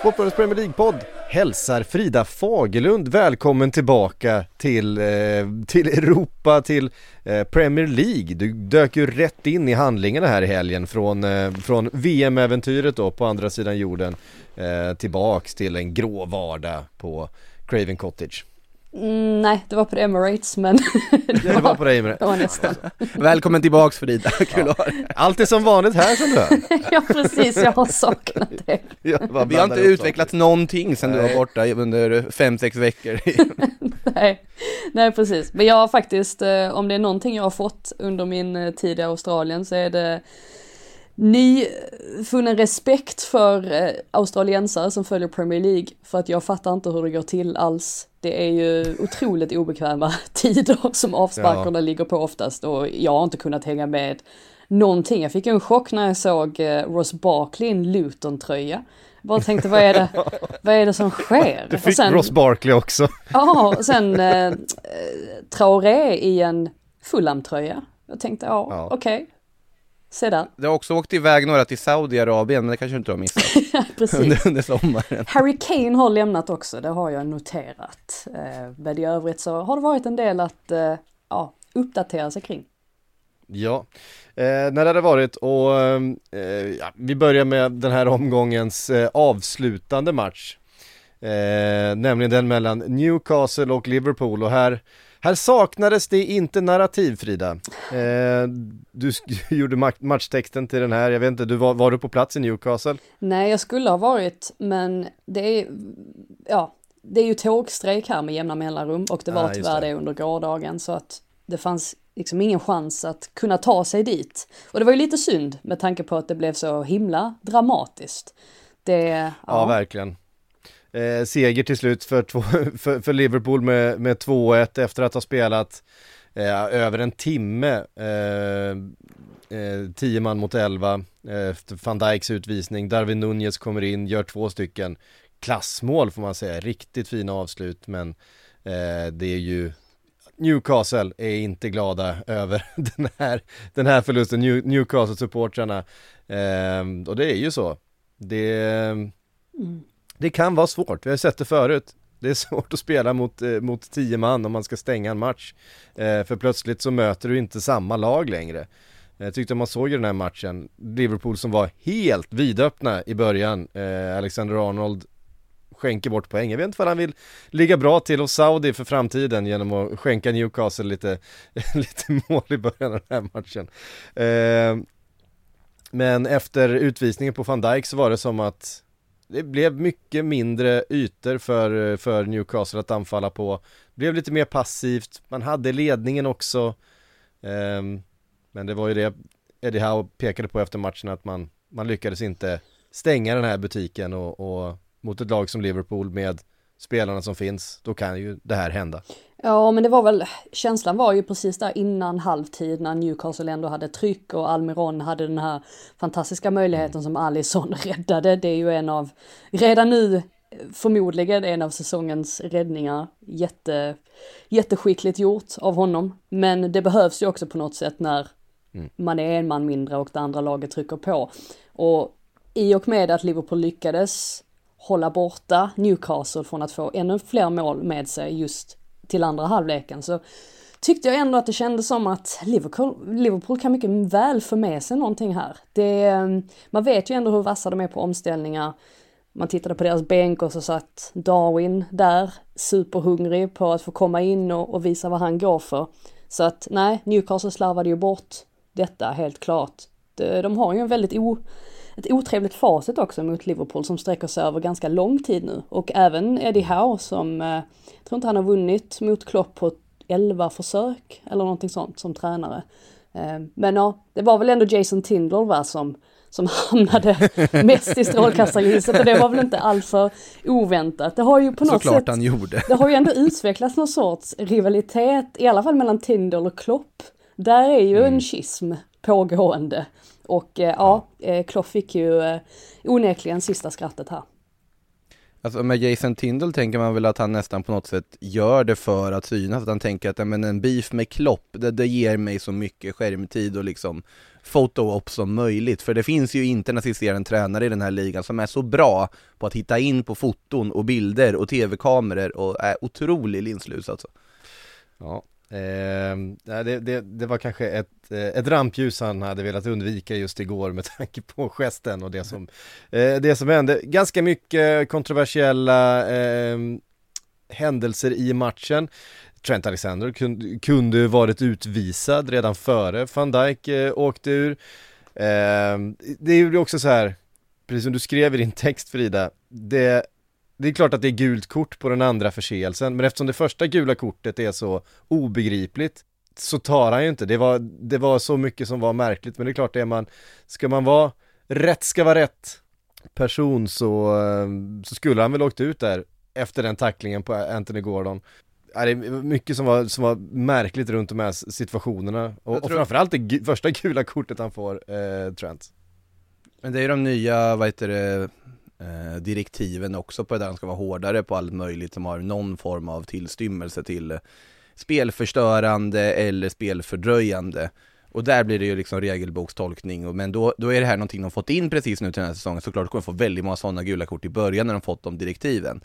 Sportbladets Premier League-podd hälsar Frida Fagerlund välkommen tillbaka till, eh, till Europa, till eh, Premier League. Du dök ju rätt in i handlingarna här i helgen från, eh, från VM-äventyret då på andra sidan jorden eh, tillbaks till en grå vardag på Craven Cottage. Mm, nej, det var på Emirates men det, var, det var på dig med det var nästan. Välkommen tillbaks Frida, kul dig. Allt är som vanligt här som du hör. ja precis, jag har saknat det. Bara Vi har inte utvecklat någonting sen du Nej. var borta under fem sex veckor. nej, nej, precis. Men jag har faktiskt, eh, om det är någonting jag har fått under min eh, tid i Australien så är det nyfunnen respekt för eh, australiensare som följer Premier League för att jag fattar inte hur det går till alls. Det är ju otroligt obekväma tider som avsparkarna ligger på oftast och jag har inte kunnat hänga med någonting. Jag fick en chock när jag såg eh, Ross Barkley i en Luton-tröja. Bara tänkte vad är det, vad är det som sker? Du fick sen- Ross Barkley också. Ja, och sen eh, eh, Traoré i en Fulham-tröja. Jag tänkte, ja, Ja. okej. Se där, Du har också åkt iväg några till Saudiarabien, men det kanske du inte har missat precis. under, under sommaren. Harry Kane har lämnat också, det har jag noterat. Eh, men i övrigt så har det varit en del att eh, ja, uppdatera sig kring. Ja, eh, när det hade varit och eh, ja, vi börjar med den här omgångens eh, avslutande match. Eh, nämligen den mellan Newcastle och Liverpool och här, här saknades det inte narrativ Frida. Eh, du gjorde ma- matchtexten till den här, jag vet inte, du var, var du på plats i Newcastle? Nej, jag skulle ha varit, men det är, ja, det är ju tågstrejk här med jämna mellanrum och det var Ah, tyvärr det. det under gårdagen så att det fanns liksom ingen chans att kunna ta sig dit. Och det var ju lite synd med tanke på att det blev så himla dramatiskt. Det, ja, Ja, verkliligen. Eh, seger till slut för, två, för, för Liverpool med, med 2-1 efter att ha spelat eh, över en timme. Eh, eh, man mot 11 efter eh, van Dijks utvisning. Darwin Nunez kommer in, gör två stycken klassmål får man säga. Riktigt fina avslut men eh, det är ju Newcastle är inte glada över den här, den här förlusten, New, Newcastle-supportrarna. Eh, och det är ju så. Det, mm det kan vara svårt, vi har sett det förut. Det är svårt att spela mot, eh, mot tio man om man ska stänga en match. Eh, för plötsligt så möter du inte samma lag längre. Eh, jag tyckte man såg i den här matchen, Liverpool som var helt vidöppna i början. Eh, Alexander Arnold skänker bort poäng. Jag vet inte vad han vill ligga bra till hos Saudi för framtiden genom att skänka Newcastle lite, lite mål i början av den här matchen. Eh, men efter utvisningen på van Dijk så var det som att det blev mycket mindre ytor för, för Newcastle att anfalla på. Det blev lite mer passivt, man hade ledningen också. Um, men det var ju det Eddie Howe pekade på efter matchen att man, man lyckades inte stänga den här butiken och, och mot ett lag som Liverpool med spelarna som finns, då kan ju det här hända. Ja, men det var väl, känslan var ju precis där innan halvtid när Newcastle ändå hade tryck och Almiron hade den här fantastiska möjligheten som Alisson räddade. Det är ju en av, redan nu förmodligen en av säsongens räddningar. Jätte, jätteskickligt gjort av honom. Men det behövs ju också på något sätt när man är en man mindre och det andra laget trycker på. Och i och med att Liverpool lyckades hålla borta Newcastle från att få ännu fler mål med sig just till andra halvleken så tyckte jag ändå att det kändes som att Liverpool, Liverpool kan mycket väl få med sig någonting här. Det, ehm, man vet ju ändå hur vassa de är på omställningar. Man tittade på deras bänk och så satt Darwin där, superhungrig på att få komma in och, och visa vad han går för. Så att nej, Newcastle slarvade ju bort detta helt klart. De, de har ju en väldigt o, ett otrevligt facit också mot Liverpool som sträcker sig över ganska lång tid nu. Och även Eddie Howe som, eh, jag tror inte han har vunnit mot Klopp på 11 försök eller någonting sånt som tränare. Eh, men ja, det var väl ändå Jason Tindall va som, som hamnade mest i strålkastarljuset och det var väl inte alltför oväntat. Det har ju på något Såklart sätt, han gjorde. det har ju ändå utvecklats någon sorts rivalitet, i alla fall mellan Tindall och Klopp. Där är ju Mm. en schism pågående. Och eh, ja, eh, Klopp fick ju eh, onekligen sista skrattet här. Alltså med Jason Tindall tänker man väl att han nästan på något sätt gör det för att synas, att han tänker att ja, men en beef med Klopp, det, det ger mig så mycket skärmtid och liksom photo-op som möjligt, för det finns ju inte en assisterande tränare i den här ligan som är så bra på att hitta in på foton och bilder och tv-kameror och är otrolig linslus alltså. Ja, eh, det, det, det var kanske ett, eh, ett rampljus han hade velat undvika just igår med tanke på gesten och det som, eh, det som hände. Ganska mycket kontroversiella eh, händelser i matchen. Trent Alexander kunde, kunde varit utvisad redan före van Dijk eh, åkte ur. Eh, det är ju också så här, precis som du skrev i din text Frida, det det är klart att det är gult kort på den andra förseelsen, men eftersom det första gula kortet är så obegripligt så tar han ju inte. Det var, det var så mycket som var märkligt, men det är klart det är man, ska man vara, rätt ska vara rätt person så, eh, så skulle han väl åkt ut där efter den tacklingen på Anthony Gordon. Ja, det är mycket som var, som var märkligt runt de här situationerna och, Jag och tror- framförallt det första gula kortet han får, eh, Trent. Men det är ju de nya, vad heter det, eh, direktiven också på det där, de ska vara hårdare på allt möjligt som har någon form av tillstymmelse till spelförstörande eller spelfördröjande. Och där blir det ju liksom regelbokstolkning, och- men då, då är det här någonting de fått in precis nu till den här säsongen, såklart kommer de få väldigt många sådana gula kort i början när de fått de direktiven.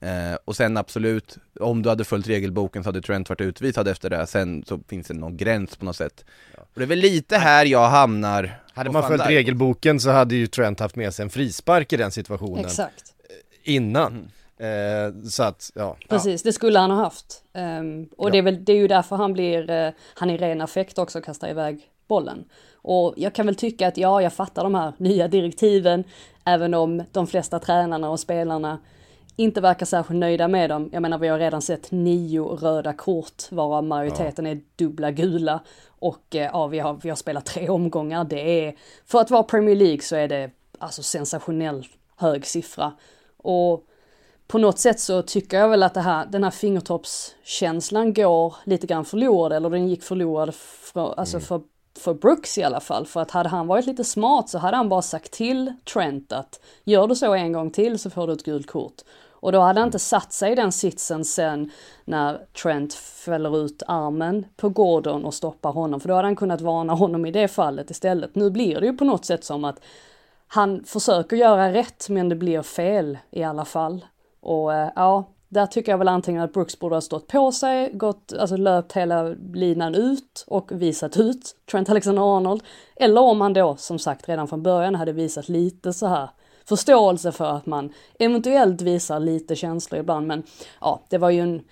Eh, och sen absolut, om du hade följt regelboken så hade Trent varit utvisad efter det, sen så finns det någon gräns på något sätt. Och det är väl lite här jag hamnar Hade man följt regelboken så hade ju Trent haft med sig en frispark i den situationen Exakt. innan. Eh, så att, ja. Precis, det skulle han ha haft. Ehm, och Ja. det, är väl, det är ju därför han blir, eh, han i ren affekt också kastar iväg bollen. Och jag kan väl tycka att ja, jag fattar de här nya direktiven, även om de flesta tränarna och spelarna inte verkar särskilt nöjda med dem. Jag menar, vi har redan sett nio röda kort, varav majoriteten är dubbla gula. Och eh, ja, vi har, vi har spelat tre omgångar. Det är, för att vara Premier League så är det alltså sensationell hög siffra. Och på något sätt så tycker jag väl att det här, den här fingertoppskänslan går lite grann förlorad, eller den gick förlorad för, alltså för, för Brooks i alla fall. För att hade han varit lite smart så hade han bara sagt till Trent att gör du så en gång till så får du ett gult kort. Och då hade han inte satt sig i den sitsen sen när Trent fäller ut armen på Gordon och stoppar honom, för då hade han kunnat varna honom i det fallet istället. Nu blir det ju på något sätt som att han försöker göra rätt men det blir fel i alla fall. Och eh, ja, där tycker jag väl antingen att Brooks borde ha stått på sig, gått, alltså löpt hela linan ut och visat ut Trent Alexander-Arnold. Eller om han då som sagt redan från början hade visat lite så här förståelse för att man eventuellt visar lite känslor ibland. Men ja, det var ju en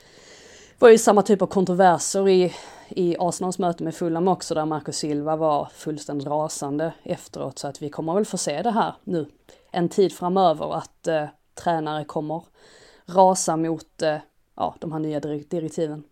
var ju samma typ av kontroverser i, i Arsenals möte med Fulham också där Marco Silva var fullständigt rasande efteråt så att vi kommer väl få se det här nu en tid framöver att eh, tränare kommer rasa mot eh, ja, de här nya dir- direktiven.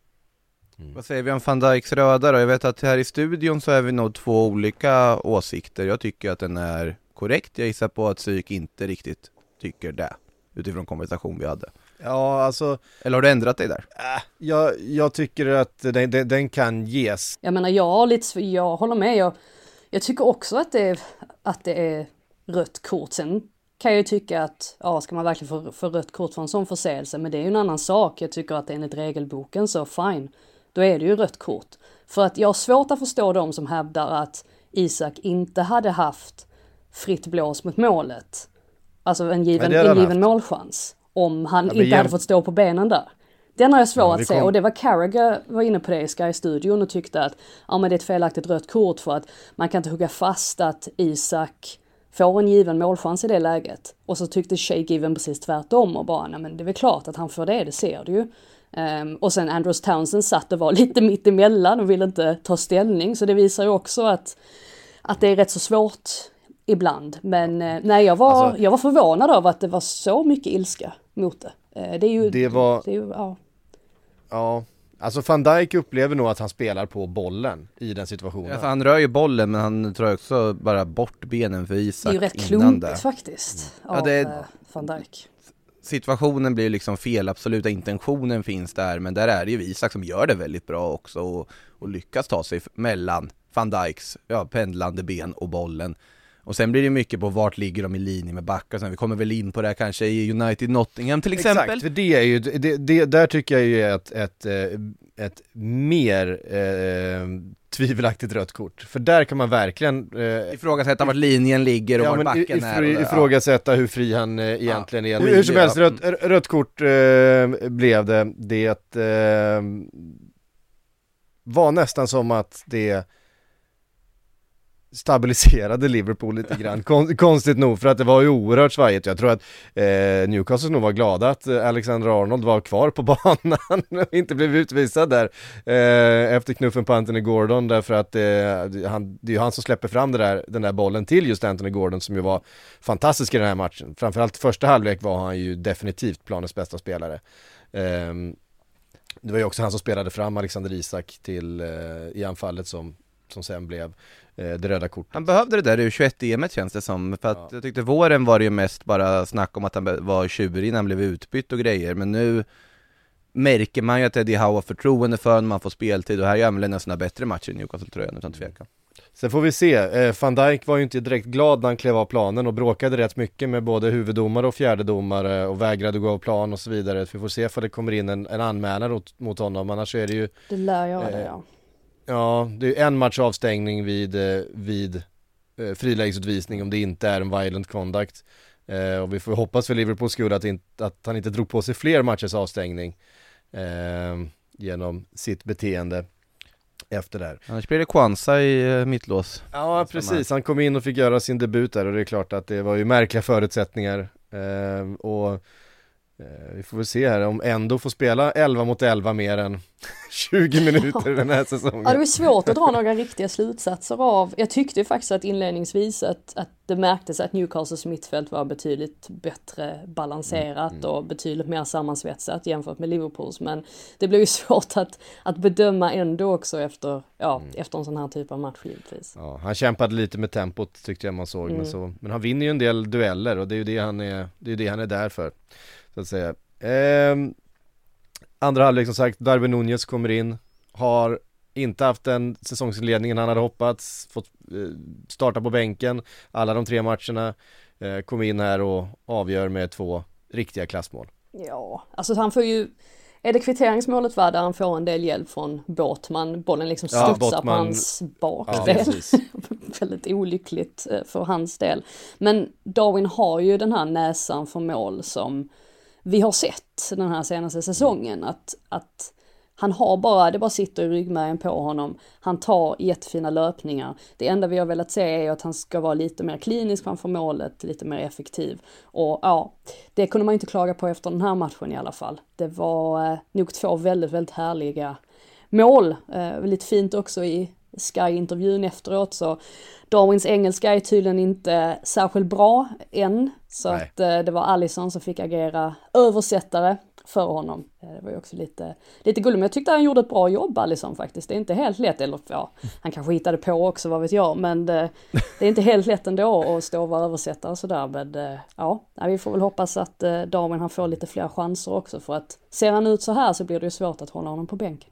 Vad säger vi om van Dijks röda då? Jag vet att här i studion så är vi nog två olika åsikter. Jag tycker att den är korrekt. Jag gissar på att psyk inte riktigt tycker det. Utifrån konversation vi hade. Ja, alltså, Eller har du ändrat dig där? äh, jag, jag tycker att den, den, den kan ges. Jag menar jag har lite, jag håller med, jag, jag tycker också att det, är, att det är rött kort. Sen kan jag ju tycka att, ja ska man verkligen få, få rött kort för en sån förseelse, men det är ju en annan sak. Jag tycker att enligt regelboken så fine, då är det ju rött kort. För att jag har svårt att förstå de som hävdar att Isak inte hade haft fritt blås mot målet. Alltså en given, det hade en han given målchans. Om han Ja, inte hade jäm- fått stå på benen där. Den har jag svår Ja, att se och det var Carragher var inne på det i Sky-studion och tyckte att ja men det är ett felaktigt rött kort för att man kan inte hugga fast att Isak får en given målchans i det läget. Och så tyckte Shay Given precis tvärtom och bara nej men det är väl klart att han får det, det ser du ju. Ehm, och sen Andrews Townsend satt och var lite mitt emellan och ville inte ta ställning så det visar ju också att, att det är rätt så svårt ibland. Men eh, nej, jag var, Alltså- jag var förvånad över att det var så mycket ilska mot det. Eh, Det är ju... Det var- Det är ju, ja. Ja, alltså van Dijk upplever nog att han spelar på bollen i den situationen. Ja, för han rör ju bollen men han drar också bara bort benen för Det är Isak ju rätt innan klumpigt det. faktiskt. Ja, av det- eh, van Dijk. Situationen blir liksom fel, absoluta intentionen finns där men där är det ju Isak som gör det väldigt bra också och, och lyckas ta sig mellan van Dijks ja, pendlande ben och bollen. Och sen blir det mycket på vart ligger de i linje med backar, sen vi kommer väl in på det här kanske i United Nottingham till exempel. Exakt, för det är ju, det, det, där tycker jag ju är ett, ett, eh, ett mer eh, tvivelaktigt rött kort. För där kan man verkligen eh, Ifrågasätta vart linjen ligger och Ja, vart men backen är. och ifrågasätta hur fri han eh, egentligen är. Hur- Hur, som ja. helst, rött, r- rött kort eh, blev det. Det eh, var nästan som att det stabiliserade Liverpool lite grann, Kon- konstigt nog, för att det var ju oerhört svajigt. Jag tror att eh, Newcastle nog var glada att eh, Alexander Arnold var kvar på banan och inte blev utvisad där eh, efter knuffen på Anthony Gordon, därför att eh, han, det är ju han som släpper fram där, den där bollen till just Anthony Gordon som ju var fantastisk i den här matchen. Framförallt första halvlek var han ju definitivt planens bästa spelare. Ehm, det var ju också han som spelade fram Alexander Isak till, eh, i anfallet som, som sen blev det röda kortet. Han behövde det där U21-EMet känns det som, för att Ja. jag tyckte våren var det ju mest bara snack om att han var tjurig när han blev utbytt och grejer, men nu märker man ju att Eddie Howe har förtroende för honom, man får speltid och här gör han väl en av sina bättre matcher i Newcastle-tröjan utan tvekan. Sen får vi se, eh, van Dijk var ju inte direkt glad när han klev av planen och bråkade rätt mycket med både huvuddomare och fjärdedomare och vägrade gå av plan och så vidare. Vi får se ifall det kommer in en, en anmälan mot, mot honom, annars är det ju Det lär det Eh, ja. Ja, det är en match avstängning vid, eh, vid eh, frilägesutvisning om det inte är en violent conduct. Eh, och vi får hoppas för Liverpools skull att, inte, att han inte drog på sig fler matchers avstängning eh, genom sitt beteende efter det här. Annars blir det Kwanza i eh, mittlås. Ja, precis. Han kom in och fick göra sin debut där och det är klart att det var ju märkliga förutsättningar. Eh, och vi får väl se här om Endo får spela 11 mot 11 mer än 20 minuter den här säsongen. Ja, det var svårt att dra några riktiga slutsatser av. Jag tyckte faktiskt att inledningsvis att, att det märktes att Newcastles mittfält var betydligt bättre balanserat och betydligt mer sammansvetsat jämfört med Liverpools. Men det blev ju svårt att, att bedöma ändå också efter, ja, efter en sån här typ av match givetvis. Ja, han kämpade lite med tempot tyckte jag man såg, men, så, men han vinner ju en del dueller och det är ju det han är, det är, det han är där för, så att säga. Ehm, andra halvlek som sagt, Darwin Nunez kommer in, har inte haft den säsongsinledningen han hade hoppats, fått eh, starta på bänken alla de tre matcherna, eh, kom in här och avgör med två riktiga klassmål. Ja, alltså han får ju är det kvitteringsmålet va, där han får en del hjälp från Båtman, bollen liksom Ja, studsar på Båtman- hans Ja, bakdel. precis. Väldigt olyckligt eh, för hans del. Men Darwin har ju den här näsan för mål som vi har sett den här senaste säsongen. Att, att han har bara, det bara sitter i ryggmärgen på honom. Han tar jättefina löpningar. Det enda vi har velat se är att han ska vara lite mer klinisk framför målet, lite mer effektiv. Och ja, det kunde man inte klaga på efter den här matchen i alla fall. Det var eh, nog två väldigt, väldigt härliga mål. Eh, lite fint också i Sky-intervjun efteråt så Darwins engelska är tydligen inte särskilt bra än. Så Nej. att eh, det var Allison som fick agera översättare för honom. Eh, det var ju också lite, lite gulligt, men jag tyckte han gjorde ett bra jobb Allison faktiskt. Det är inte helt lätt, eller ja, han kanske hittade på också, vad vet jag, men det, det är inte helt lätt ändå att stå och vara översättare sådär. Men eh, ja, vi får väl hoppas att eh, Darwin han får lite fler chanser också för att ser han ut så här så blir det ju svårt att hålla honom på bänken.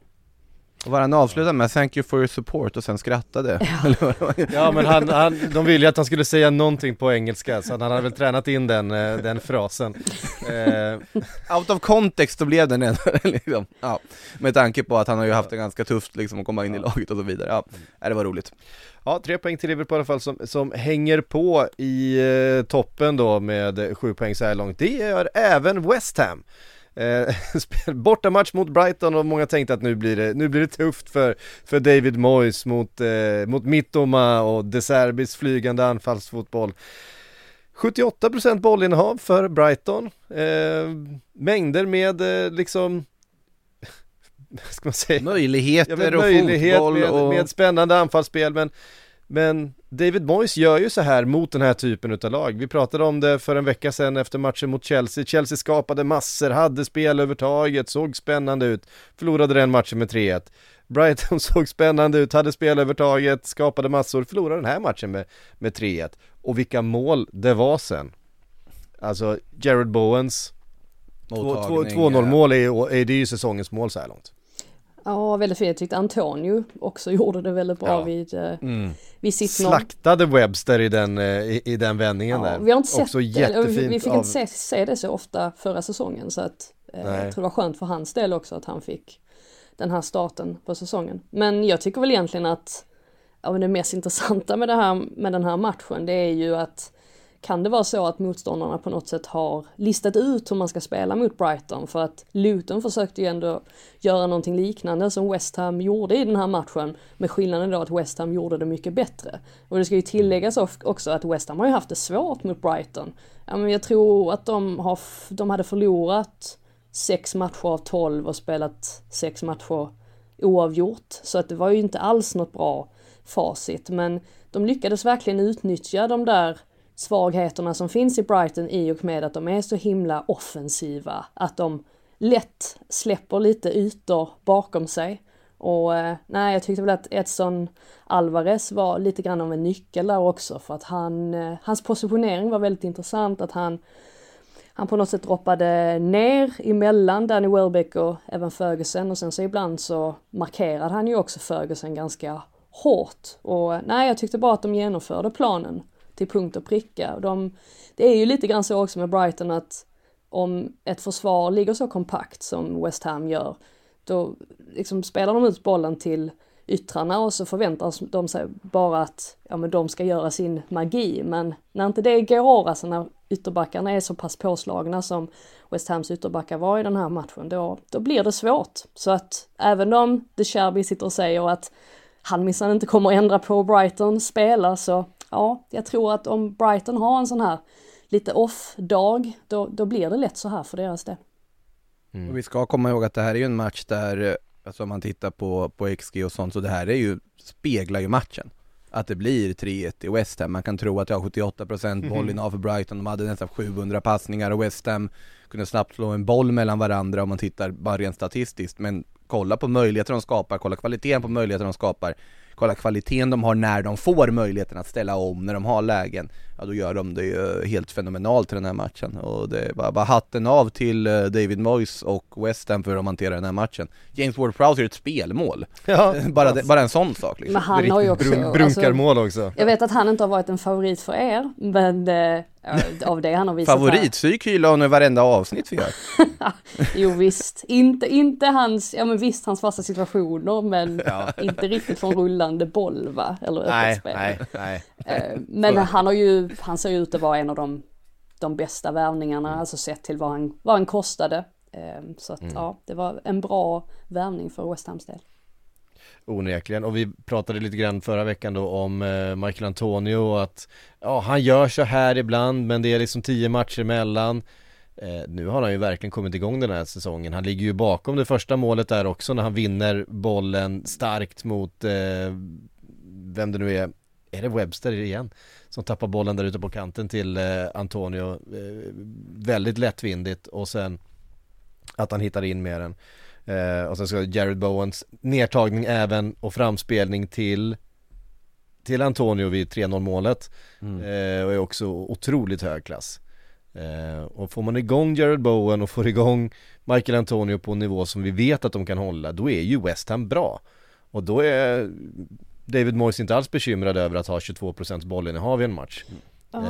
Och var han avslutade med 'Thank you for your support' och sen skrattade. Vad var. Ja men han, han, de ville ju att han skulle säga någonting på engelska så han hade väl tränat in den, eh, den frasen. Eh, Out of context så blev den ändå liksom, ja, med tanke på att han har ju haft det ganska tufft liksom att komma in i laget och så vidare. Ja, nej, det var roligt. Ja, tre poäng till Liverpool i alla fall som, som hänger på i eh, toppen då med sju poäng så här långt. Det gör även West Ham. Eh, bortamatch mot Brighton och många tänkte att nu blir det, nu blir det tufft för, för David Moyes mot, eh, mot Mittoma och De Serbis flygande anfallsfotboll. 78% bollinnehav för Brighton. Eh, mängder med eh, liksom, vad ska man säga? Möjligheter Ja, men och möjlighet fotboll med, och... med spännande anfallsspel men Men David Moyes gör ju så här mot den här typen utav lag. Vi pratade om det för en vecka sedan efter matchen mot Chelsea. Chelsea skapade massor, hade spelövertaget, såg spännande ut, förlorade den matchen med 3-1. Brighton såg spännande ut, hade spelövertaget, skapade massor, förlorade den här matchen med, med 3-1. Och vilka mål det var sen. Alltså Jared Bowens 2-0 mål är, är det ju säsongens mål så här långt. Ja, väldigt fint. Jag tyckte Antonio också gjorde det väldigt bra ja. vid, eh, mm. vid sitt Slaktade Webster i den, eh, i, i den vändningen ja, där. Vi har inte också sett jättefint vi, vi fick av... inte se, se det så ofta förra säsongen så att eh, jag tror det var skönt för hans del också att han fick den här starten på säsongen. Men jag tycker väl egentligen att ja, det mest intressanta med, det här, med den här matchen det är ju att kan det vara så att motståndarna på något sätt har listat ut hur man ska spela mot Brighton för att Luton försökte ju ändå göra någonting liknande som West Ham gjorde i den här matchen med skillnaden då att West Ham gjorde det mycket bättre. Och det ska ju tilläggas också att West Ham har ju haft det svårt mot Brighton. Ja, men jag tror att de, har, de hade förlorat sex matcher av tolv och spelat sex matcher oavgjort. Så att det var ju inte alls något bra facit men de lyckades verkligen utnyttja de där svagheterna som finns i Brighton i och med att de är så himla offensiva. Att de lätt släpper lite ytor bakom sig. Och eh, nej, jag tyckte väl att Edson Alvarez var lite grann av en nyckel där också för att han, eh, hans positionering var väldigt intressant, att han han på något sätt droppade ner emellan Danny Welbeck och även Ferguson och sen så ibland så markerade han ju också Ferguson ganska hårt. Och eh, nej, jag tyckte bara att de genomförde planen till punkt och pricka. De, det är ju lite grann så också med Brighton att om ett försvar ligger så kompakt som West Ham gör, då liksom spelar de ut bollen till yttrarna och så förväntar de sig bara att ja, men de ska göra sin magi. Men när inte det går, alltså när ytterbackarna är så pass påslagna som West Hams ytterbackar var i den här matchen, då, då blir det svårt. Så att även om De Cherby sitter och säger att han minsann inte kommer att ändra på Brighton spela så ja, jag tror att om Brighton har en sån här lite off-dag, då, då blir det lätt så här för deras del. Mm. vi ska komma ihåg att det här är ju en match där, alltså om man tittar på, på XG och sånt, så det här är ju, speglar ju matchen. Att det blir 3-1 i West Ham. Man kan tro att jag har 78% bollinnehav för Brighton, de hade nästan 700 passningar och West Ham kunde snabbt slå en boll mellan varandra om man tittar bara rent statistiskt. Men kolla på möjligheter de skapar, kolla kvaliteten på möjligheter de skapar kolla kvaliteten de har när de får möjligheten att ställa om, när de har lägen, ja då gör de det ju helt fenomenalt i den här matchen. Och det är bara, bara hatten av till eh, David Moyes och West Ham för hur de hanterar den här matchen. James Ward-Prowse gör ett spelmål. Ja, bara, det, bara en sån sak liksom. Men han har ju också, brun, brunkarmål alltså, också. Jag vet att han inte har varit en favorit för er, men eh, av det han har visat Favoritpsyk hyllar hon i varenda avsnitt vi gör. jo visst, inte, inte hans, ja men visst hans fasta situationer men ja. inte riktigt från rullande boll va, eller öppet nej, spel. Nej, nej. Eh, men han har ju, han ser ju ut att vara en av de, de bästa värvningarna, mm. alltså sett till vad han, vad han kostade. Eh, så att mm. ja, det var en bra värvning för West Hams del. Onekligen, och vi pratade lite grann förra veckan då om eh, Michael Antonio och att ja, han gör så här ibland men det är liksom tio matcher emellan eh, Nu har han ju verkligen kommit igång den här säsongen, han ligger ju bakom det första målet där också när han vinner bollen starkt mot eh, vem det nu är, är det Webster igen? Som tappar bollen där ute på kanten till eh, Antonio, eh, väldigt lättvindigt och sen att han hittar in med den Eh, och sen ska Jared Bowens nedtagning även och framspelning till till Antonio vid 3-0 målet mm. och är också otroligt hög klass. Och får man igång Jared Bowen och får igång Michael Antonio på en nivå som vi vet att de kan hålla, då är ju West Ham bra. Och då är David Moyes inte alls bekymrad över att ha 22% bollinnehav i en match. Uh,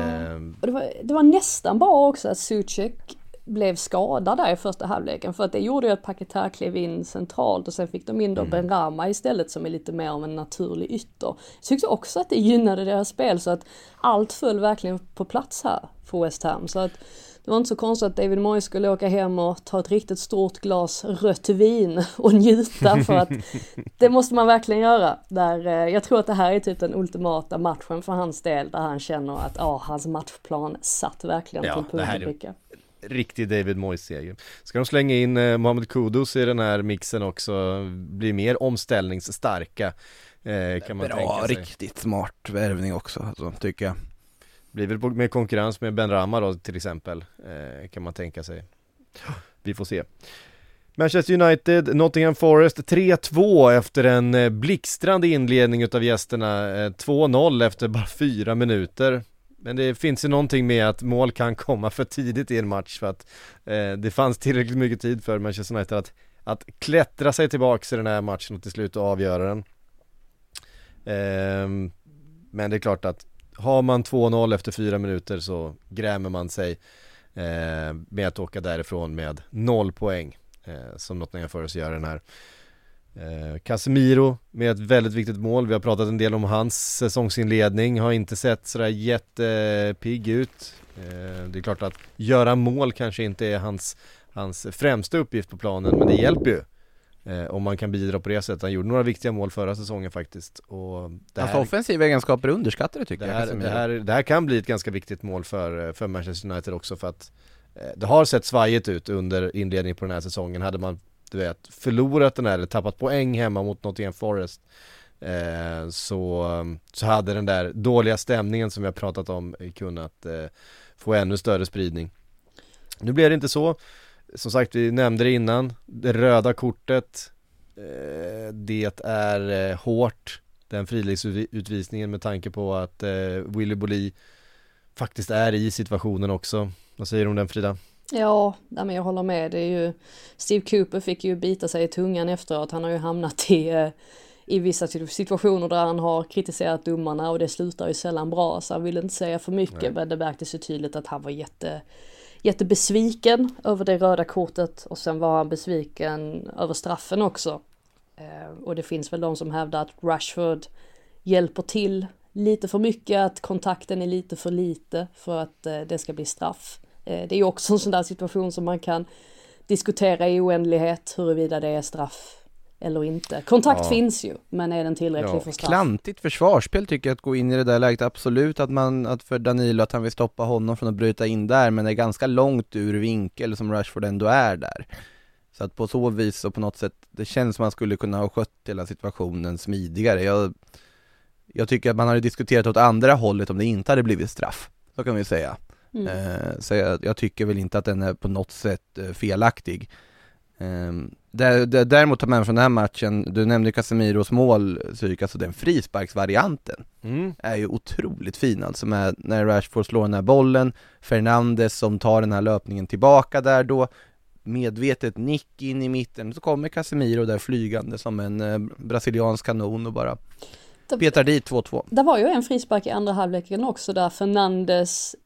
och det, var, det var nästan bra också att Suchek blev skadad där i första halvleken för att det gjorde ju att Paketar klev in centralt och sen fick de in då mm. Ben Rama istället som är lite mer av en naturlig ytter. Jag tyckte också att det gynnade deras spel så att allt föll verkligen på plats här för West Ham så att det var inte så konstigt att David Moyes skulle åka hem och ta ett riktigt stort glas rött vin och njuta för att det måste man verkligen göra. Där, eh, jag tror att det här är typ den ultimata matchen för hans del där han känner att ja, hans matchplan satt verkligen ja, till punkt och pricka riktig David Moyes-seger. Ska de slänga in eh, Mohamed Kudus i den här mixen också, bli mer omställningsstarka eh, kan man Bra, tänka sig. riktigt smart värvning också, alltså, tycker jag. Blir väl med konkurrens med Ben Rama då till exempel, eh, kan man tänka sig. Vi får se. Manchester United, Nottingham Forest 3-2 efter en eh, blixtrande inledning utav gästerna. Eh, 2-0 efter bara fyra minuter. Men det finns ju någonting med att mål kan komma för tidigt i en match för att eh, det fanns tillräckligt mycket tid för Manchester United att, att klättra sig tillbaks i den här matchen och till slut avgöra den. Eh, men det är klart att har man 2-0 efter fyra minuter så grämer man sig eh, med att åka därifrån med noll poäng eh, som Nottingham Forest gör den här. Eh, Casemiro med ett väldigt viktigt mål, vi har pratat en del om hans säsongsinledning, har inte sett sådär jättepigg ut. Eh, det är klart att göra mål kanske inte är hans, hans främsta uppgift på planen, men det hjälper ju. Eh, om man kan bidra på det sättet. Han gjorde några viktiga mål förra säsongen faktiskt. Och det Hans här, offensiva egenskaper underskattade tycker det jag. här, Casemiro. det, här, det här kan bli ett ganska viktigt mål för, för Manchester United också för att eh, det har sett svajigt ut under inledningen på den här säsongen. Hade man, du vet, förlorat den här eller tappat poäng hemma mot Nottingham Forest eh, så, så hade den där dåliga stämningen som vi har pratat om kunnat eh, få ännu större spridning. Nu blev det inte så. Som sagt, vi nämnde det innan. Det röda kortet. Eh, det är eh, hårt den friläggsutvisningen med tanke på att eh, Willy Bolli faktiskt är i situationen också. Vad säger du om den Frida? Ja, men jag håller med. Det är ju, Steve Cooper fick ju bita sig i tungan efteråt. Han har ju hamnat i, i vissa situ- situationer där han har kritiserat domarna och det slutar ju sällan bra. Så han ville inte säga för mycket Nej. men det märktes ju tydligt att han var jätte, jättebesviken över det röda kortet och sen var han besviken över straffen också. Eh, och det finns väl de som hävdar att Rashford hjälper till lite för mycket, att kontakten är lite för lite för att eh, det ska bli straff. Eh, det är ju också en sån där situation som man kan diskutera i oändlighet huruvida det är straff eller inte. Kontakt Ja. finns ju, men är den tillräcklig Ja, för straff? Klantigt försvarsspel tycker jag att gå in i det där läget, absolut att man, att för Danilo att han vill stoppa honom från att bryta in där, men det är ganska långt ur vinkel som Rashford ändå är där. Så att på så vis och på något sätt, det känns som man skulle kunna ha skött hela situationen smidigare. Jag, jag tycker att man hade diskuterat åt andra hållet om det inte hade blivit straff, så kan vi säga. Mm. Eh, så jag, jag tycker väl inte att den är på något sätt eh, felaktig. Där, där, däremot tar man från den här matchen, du nämnde Casemiros mål, alltså den frisparksvarianten Mm. är ju otroligt fin alltså med när Rashford slår den här bollen, Fernandes som tar den här löpningen tillbaka där då, medvetet nick in i mitten, så kommer Casemiro där flygande som en eh, brasiliansk kanon och bara petar dit 2-2. Det var ju en frispark i andra halvleken också där Fernandes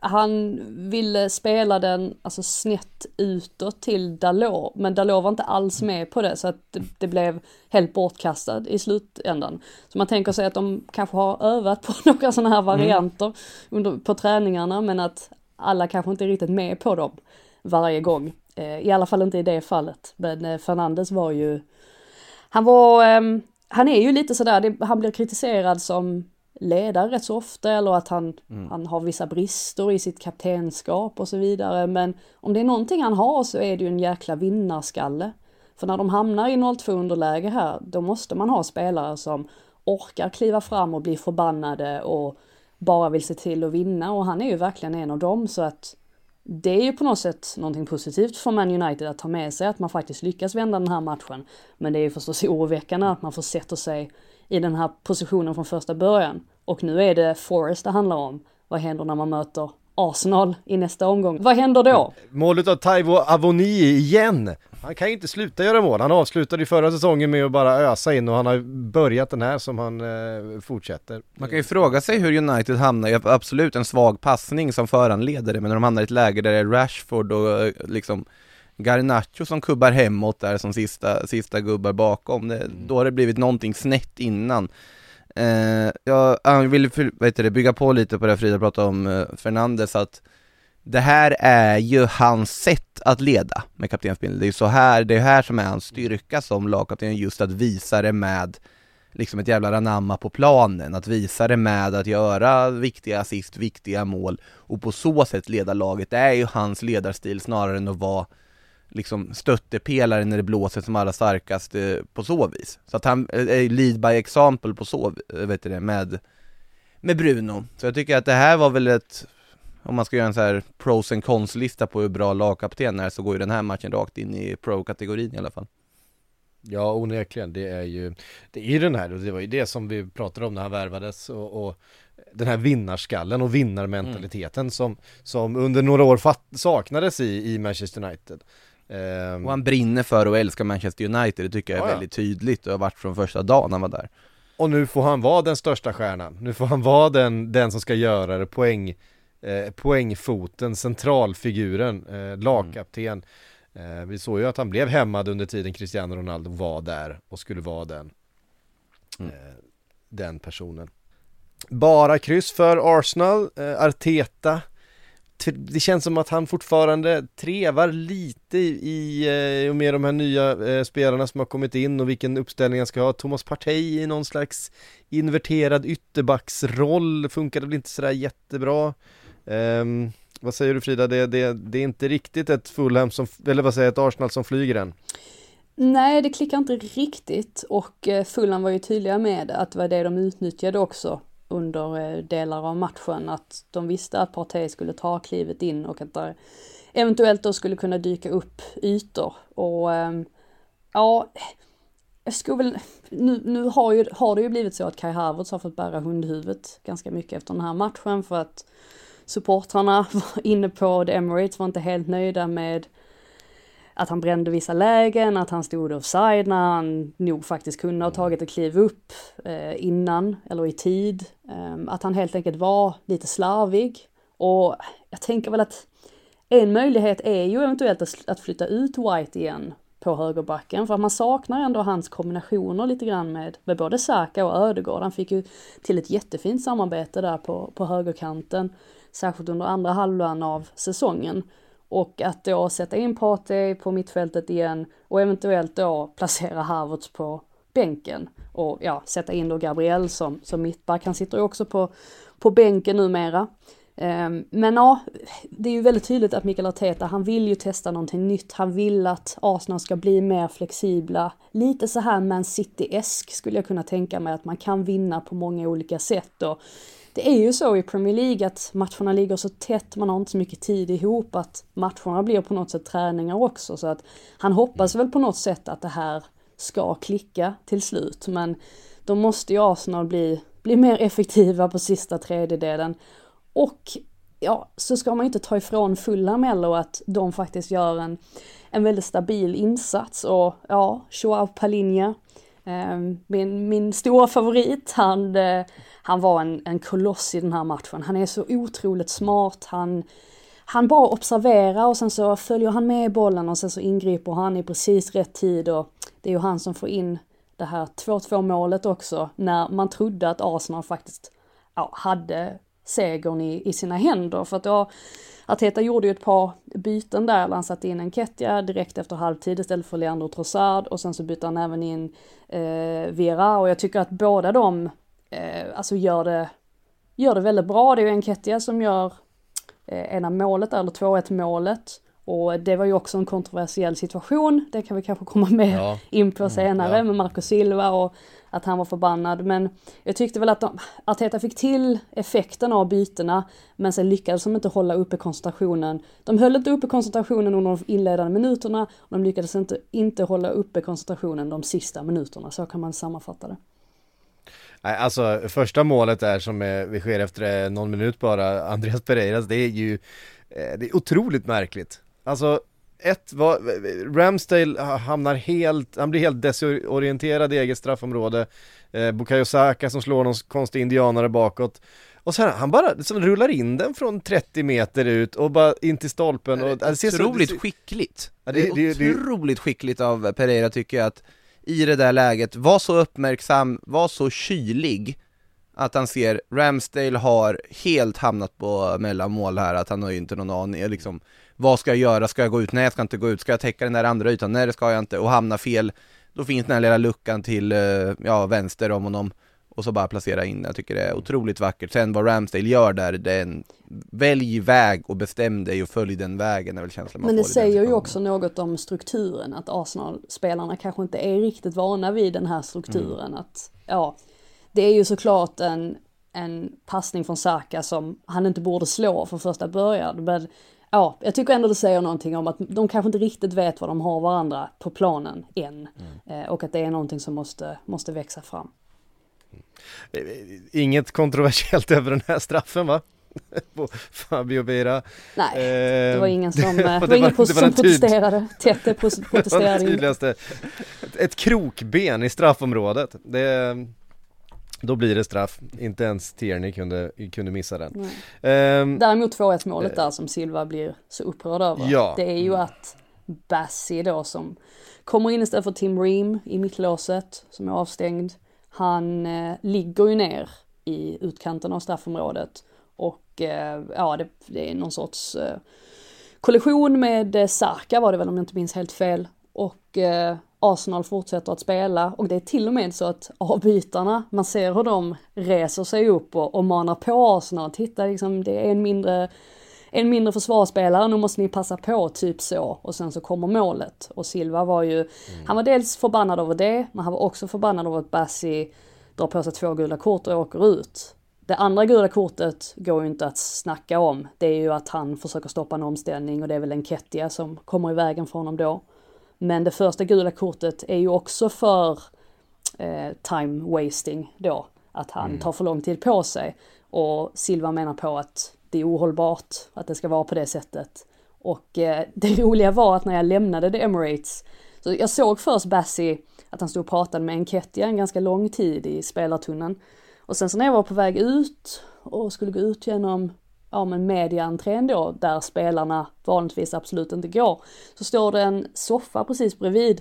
han ville spela den alltså snett utåt till Dalot men Dalot var inte alls med på det så att det, det blev helt bortkastad i slutändan. Så man tänker sig att de kanske har övat på några sådana här varianter under, på träningarna men att alla kanske inte är riktigt med på dem varje gång. Eh, I alla fall inte i det fallet. Men eh, Fernandes var ju han var, ehm, han är ju lite sådär, det, han blir kritiserad som ledare rätt så ofta eller att han, han har vissa brister i sitt kaptenskap och så vidare. Men om det är någonting han har så är det ju en jäkla vinnarskalle. För när de hamnar i 0-2 underläge här, då måste man ha spelare som orkar kliva fram och bli förbannade och bara vill se till att vinna och han är ju verkligen en av dem så att det är ju på något sätt någonting positivt för Man United att ta med sig att man faktiskt lyckas vända den här matchen. Men det är ju förstås oroväckande att man försätter sig i den här positionen från första början. Och nu är det Forest det handlar om. Vad händer när man möter Arsenal i nästa omgång? Vad händer då? Målet av Taivo Avoni igen! Han kan ju inte sluta göra mål, han avslutade ju förra säsongen med att bara ösa in och han har börjat den här som han eh, fortsätter. Man kan ju fråga sig hur United hamnar, i absolut en svag passning som föranleder det, men när de hamnar i ett läge där det är Rashford och eh, liksom Garnacho som kubbar hemåt där som sista, sista gubbar bakom, det, då har det blivit någonting snett innan. Eh, jag, jag vill heter det, bygga på lite på det Frida pratade om eh, Fernandes, att det här är ju hans sätt att leda med kaptensbindeln. Det är ju så här, det är här som är hans styrka som lagkapten, just att visa det med liksom ett jävla anamma på planen, att visa det med att göra viktiga assist, viktiga mål och på så sätt leda laget. Det är ju hans ledarstil snarare än att vara liksom stöttepelare när det blåser som allra starkast eh, på så vis. Så att han är lead by example på så, eh, vet du det, med, med Bruno. Så jag tycker att det här var väl ett, om man ska göra en så här pros and cons lista på hur bra lagkapten är så går ju den här matchen rakt in i pro-kategorin i alla fall. Ja onekligen, det är ju Det är ju den här, och det var ju det som vi pratade om när han värvades och, och Den här vinnarskallen och vinnarmentaliteten mm. som, som under några år saknades i, i Manchester United Och han brinner för och älskar Manchester United, det tycker jag är ja, väldigt tydligt. Och har varit från första dagen han var där. Och nu får han vara den största stjärnan, nu får han vara den, den som ska göra det, poäng eh, Poängfoten, centralfiguren, eh, lagkapten. Mm Eh, vi såg ju att han blev hämmad under tiden Cristiano Ronaldo var där och skulle vara den mm. eh, Den personen. Bara kryss för Arsenal, eh, Arteta det känns som att han fortfarande trevar lite i, eh, och med de här nya eh, spelarna som har kommit in och vilken uppställning han ska ha. Thomas Partey i någon slags inverterad ytterbacksroll funkade väl inte sådär jättebra. Um, vad säger du Frida, det, det, det är inte riktigt ett Fulham som, eller vad säger ett Arsenal som flyger än? Nej, det klickar inte riktigt och eh, Fulham var ju tydliga med att det var det de utnyttjade också under eh, delar av matchen, att de visste att Partey skulle ta klivet in och att där eventuellt då skulle kunna dyka upp ytor. Och ehm, ja, jag skulle väl, nu, nu har, ju, har det ju blivit så att Kai Havertz har fått bära hundhuvudet ganska mycket efter den här matchen för att supportrarna var inne på The Emirates var inte helt nöjda med att han brände vissa lägen, att han stod offside när han nog faktiskt kunde ha tagit ett kliv upp eh, innan eller i tid. Eh, att han helt enkelt var lite slarvig. Och jag tänker väl att en möjlighet är ju eventuellt att flytta ut White igen på högerbacken för att man saknar ändå hans kombinationer lite grann med, med både Saka och Ödegård. Han fick ju till ett jättefint samarbete där på, på högerkanten särskilt under andra halvan av säsongen. Och att då sätta in Partey på mittfältet igen och eventuellt då placera Havertz på bänken och ja, sätta in då Gabriel som, som mittback. Han sitter ju också på, på bänken numera. Um, men ja, det är ju väldigt tydligt att Mikael Arteta, han vill ju testa någonting nytt. Han vill att Arsenal ska bli mer flexibla. Lite så här Man City-esk skulle jag kunna tänka mig att man kan vinna på många olika sätt och det är ju så i Premier League att matcherna ligger så tätt, man har inte så mycket tid ihop att matcherna blir på något sätt träningar också. Så att han hoppas väl på något sätt att det här ska klicka till slut. Men då måste ju Arsenal bli, bli mer effektiva på sista tredjedelen. Och ja, så ska man ju inte ta ifrån Fulham eller att de faktiskt gör en, en väldigt stabil insats. Och ja, Joao Palinha eh, min, min stora favorit, han, eh, han var en, en koloss i den här matchen. Han är så otroligt smart, han, han bara observerar och sen så följer han med bollen och sen så ingriper han i precis rätt tid och det är ju han som får in det här 2-2 målet också när man trodde att Arsenal faktiskt ja, hade segern i, i sina händer. För att då Arteta gjorde ju ett par byten där, han satte in en Ketja direkt efter halvtid istället för Leandro Trossard och sen så bytte han även in eh, Vera och jag tycker att båda de eh, alltså gör det, gör det väldigt bra. Det är ju en Ketja som gör eh, ena målet, eller 2-1 målet. Och det var ju också en kontroversiell situation, det kan vi kanske komma med ja. in på mm, senare mm, ja. med Marco Silva och att han var förbannad. Men jag tyckte väl att de, Arteta fick till effekten av bytena men sen lyckades de inte hålla uppe koncentrationen. De höll inte uppe koncentrationen under de inledande minuterna och de lyckades inte, inte hålla uppe koncentrationen de sista minuterna. Så kan man sammanfatta det. Nej, alltså första målet där som är, vi sker efter eh, någon minut bara, Andreas Pereiras, det är ju eh, det är otroligt märkligt. Alltså ett var, Ramsdale hamnar helt, han blir helt desorienterad i eget straffområde eh, Bukayo Saka som slår någon konstig indianare bakåt och sen han bara liksom rullar in den från 30 meter ut och bara in till stolpen och det ser Otroligt så, skickligt! Ja, det, det, det, är otroligt skickligt av Pereira tycker jag att i det där läget, var så uppmärksam, var så kylig att han ser Ramsdale har helt hamnat på mellanmål här, att han har ju inte någon aning liksom vad ska jag göra? Ska jag gå ut? Nej jag ska inte gå ut. Ska jag täcka den där andra ytan? Nej det ska jag inte. Och hamna fel då finns den här lilla luckan till, eh, ja, vänster om honom och så bara placera in. Jag tycker det är otroligt vackert. Sen vad Ramsdale gör där, det är en välj väg och bestäm dig och följ den vägen är väl känslan man Men det får i den säger ju också något om strukturen, att Arsenal-spelarna kanske inte är riktigt vana vid den här strukturen. Mm. Att, ja, det är ju såklart en, en passning från Saka som han inte borde slå från första början. Men ja, jag tycker ändå det säger någonting om att de kanske inte riktigt vet vad de har varandra på planen än. Mm. Eh, och att det är någonting som måste, måste växa fram. Inget kontroversiellt över den här straffen va? På Fabio Beira. Nej, det var ingen som, eh, det var, det var- ingen det var som protesterade. Tete Det protesterade var det tydligaste. Ett- Ett krokben i straffområdet. Det, då blir det straff. Inte ens Tierney kunde, kunde missa den. Ehm, Däremot 2-1 målet där som Silva blir så upprörd över. Ja. Det är ju att Bassi då som kommer in istället för Tim Ream i mittlåset som är avstängd. Han eh, ligger ju ner i utkanten av straffområdet och eh, ja det, det är någon sorts eh, kollision med eh, Sarka var det väl om jag inte minns helt fel. Och eh, Arsenal fortsätter att spela och det är till och med så att avbytarna, man ser hur de reser sig upp och, och manar på Arsenal. Titta liksom, det är en mindre, en mindre försvarsspelare, nu måste ni passa på, typ så. Och sen så kommer målet. Och Silva var ju, han var dels förbannad över det, men han var också förbannad över att Bassi drar på sig två gula kort och åker ut. Det andra gula kortet går ju inte att snacka om. Det är ju att han försöker stoppa en omställning och det är väl en Kettia som kommer i vägen för honom då. Men det första gula kortet är ju också för eh, time wasting då. Att han tar för lång tid på sig. Och Silva menar på att det är ohållbart att det ska vara på det sättet. Och eh, det roliga var att när jag lämnade The Emirates, så jag såg först Bassi att han stod och pratade med Enketia en ganska lång tid i spelartunneln. Och sen så när jag var på väg ut och skulle gå ut genom ja, men mediaentrén då, där spelarna vanligtvis absolut inte går, så står det en soffa precis bredvid.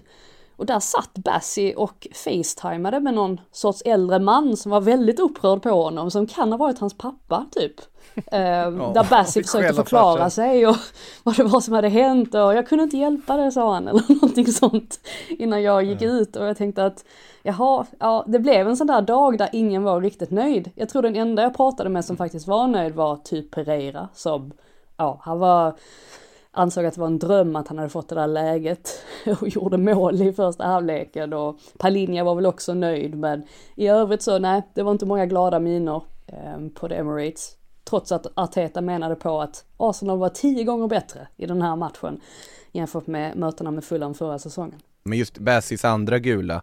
Och där satt Bassi och facetimade med någon sorts äldre man som var väldigt upprörd på honom, som kan ha varit hans pappa typ. Eh, där Bassi försökte förklara farsan. sig och vad det var som hade hänt och jag kunde inte hjälpa det sa han eller någonting sånt innan jag gick ut och jag tänkte att jaha, ja det blev en sån där dag där ingen var riktigt nöjd. Jag tror den enda jag pratade med som faktiskt var nöjd var typ Pereira som, ja han var ansåg att det var en dröm att han hade fått det där läget och gjorde mål i första halvleken och Palinja var väl också nöjd men i övrigt så nej, det var inte många glada miner eh, på The Emirates. Trots att Arteta menade på att Arsenal var tio gånger bättre i den här matchen jämfört med mötena med Fulham förra säsongen. Men just Bassis andra gula,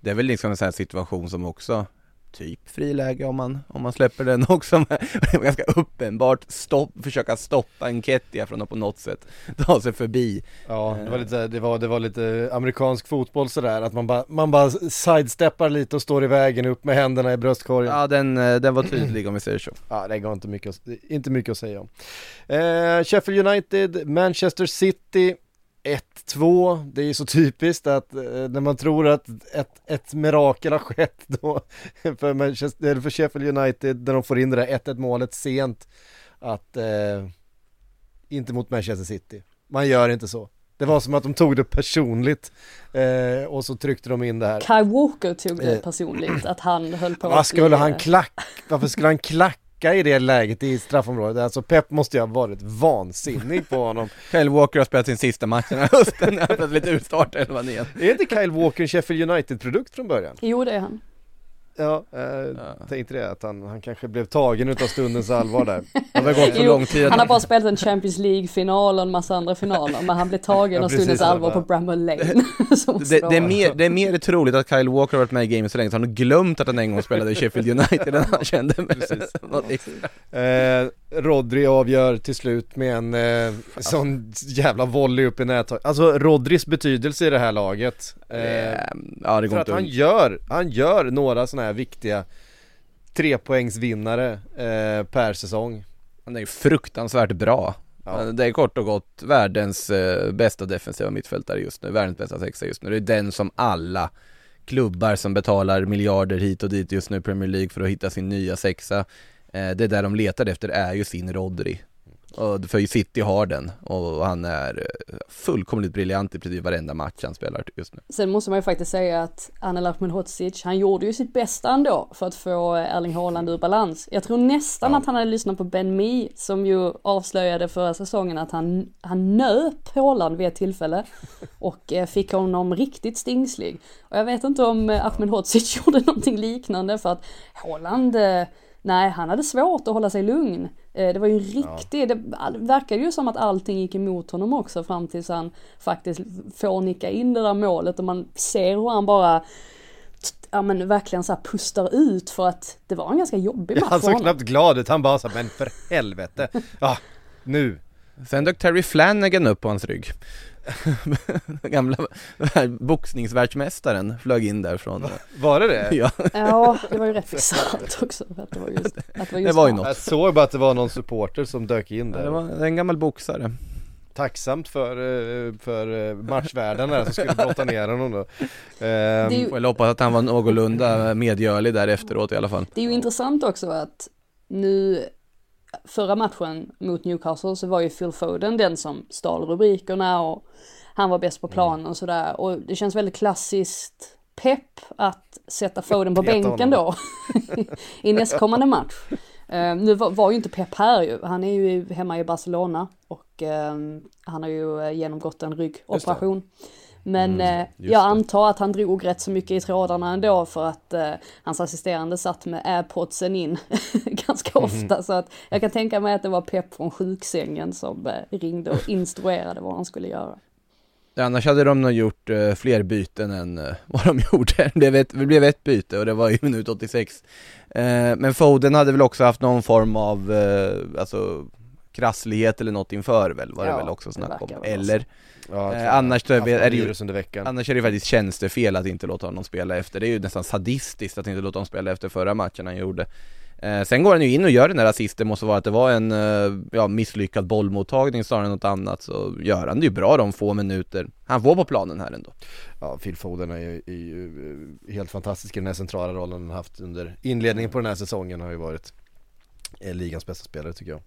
det är väl liksom en sån här situation som också Typ friläge om man, om man släpper den också det var ganska uppenbart stopp, försöka stoppa en Kettia från att på något sätt ta sig förbi Ja, det var lite, det var, det var lite amerikansk fotboll sådär, att man bara, man bara sidesteppar lite och står i vägen upp med händerna i bröstkorgen. Ja den, eh, den var tydlig om vi säger så Ja, det går inte mycket, inte mycket att säga om. Eh, Sheffield United, Manchester City 1-2, det är ju så typiskt att eh, när man tror att ett, ett mirakel har skett då för, Manchester, eller för Sheffield United när de får in det där 1-1 målet sent att eh, inte mot Manchester City. Man gör inte så. Det var som att de tog det personligt eh, och så tryckte de in det här. Kai Walker tog det Eh. personligt, att han höll på Vad skulle han eh, klacka? Varför skulle han klacka i det läget i straffområdet? Alltså Pep måste ju ha varit vansinnig på honom. Kyle Walker har spelat sin sista match den här hösten, han har plötsligt utstartat elvan igen Är inte Kyle Walker en Sheffield United-produkt från början? Jo det är han. Ja, eh, tänkte det att han, han kanske blev tagen utav stundens allvar där. Det har gått så lång tid Han har bara spelat en Champions League-final och en massa andra finaler, men han blev tagen Ja, av precis, stundens ja, allvar ja. på Bramwell Lane. Det, det det, är mer, det är mer troligt att Kyle Walker har varit med i gamet så länge så han har glömt att han en gång spelade i Sheffield United än han kände med något extra. Eh, Rodri avgör till slut med en eh, sån jävla volley upp i nättaket. Alltså Rodris betydelse i det här laget. Eh, Ja det för går att inte han att gör, han gör några sådana här viktiga trepoängsvinnare eh, per säsong. Han är ju fruktansvärt bra. Ja. Det är kort och gott världens eh, bästa defensiva mittfältare just nu, världens bästa sexa just nu. Det är den som alla klubbar som betalar miljarder hit och dit just nu i Premier League för att hitta sin nya sexa. Eh, det där de letar efter är ju sin Rodri. Och för City har den och han är eh, fullkomligt briljant i princip varenda match han spelar just nu. Sen måste man ju faktiskt säga att Anel Ahmedhodzic, han gjorde ju sitt bästa ändå för att få Erling Haaland ur balans. Jag tror nästan Ja. att han hade lyssnat på Ben Mee som ju avslöjade förra säsongen att han, han nöp Haaland vid ett tillfälle och eh, fick honom riktigt stingslig. Och jag vet inte om eh, Ahmedhodzic gjorde någonting liknande för att Haaland eh, Nej, han hade svårt att hålla sig lugn. Eh, Det var ju en riktig, det all- verkade ju som att allting gick emot honom också fram tills han faktiskt får nicka in det där målet och man ser hur han bara Ja men verkligen så här pustar ut för att det var en ganska jobbig match Han för såg knappt glad ut, han bara sa men för helvete. Ja, nu. Sen dök Terry Flanagan upp på hans rygg. Gamla boxningsvärldsmästaren flög in där från... Var det det? Ja, Ja, det var ju rätt bisarrt också att det var just, att det var just Det var ju något. Jag såg bara att det var någon supporter som dök in där. det var en gammal boxare. Tacksamt för, eh, för eh, matchvärden där som skulle brotta ner honom då. Ehm, ju- jag hoppas att han var någorlunda medgörlig där efteråt i alla fall. Det är ju intressant också att nu förra matchen mot Newcastle så var ju Phil Foden den som stal rubrikerna och han var bäst på planen och sådär. Och det känns väldigt klassiskt pepp att sätta Foden på bänken då i nästkommande match. Eh, nu var, var ju inte Pep här ju, han är ju hemma i Barcelona och eh, han har ju eh, genomgått en ryggoperation. Men Mm, eh, jag det. antar att han drog rätt så mycket i trådarna ändå för att eh, hans assisterande satt med airpodsen in ganska Mhm. ofta. Så att jag kan tänka mig att det var Pep från sjuksängen som eh, ringde och instruerade vad han skulle göra. Annars hade de nog gjort eh, fler byten än eh, vad de gjorde. Det blev, ett, det blev ett byte och det var i minut 86. Eh, men Foden hade väl också haft någon form av, alltså krasslighet eller något inför väl, var det Ja, väl också snack om. Eller, ja, eh, annars har är det ju- under veckan. annars är det faktiskt tjänstefel att inte låta honom spela efter. Det är ju nästan sadistiskt att inte låta honom spela efter förra matchen han gjorde. Eh, sen går han ju in och gör den där assisten, måste vara att det var en eh, ja, misslyckad bollmottagning snarare än något annat, så gör han det ju bra de få minuter han får på planen här ändå. Ja, Phil Foden är ju, är ju eh, helt fantastisk i den här centrala rollen han haft under inledningen på den här säsongen har ju varit eh, ligans bästa spelare tycker jag.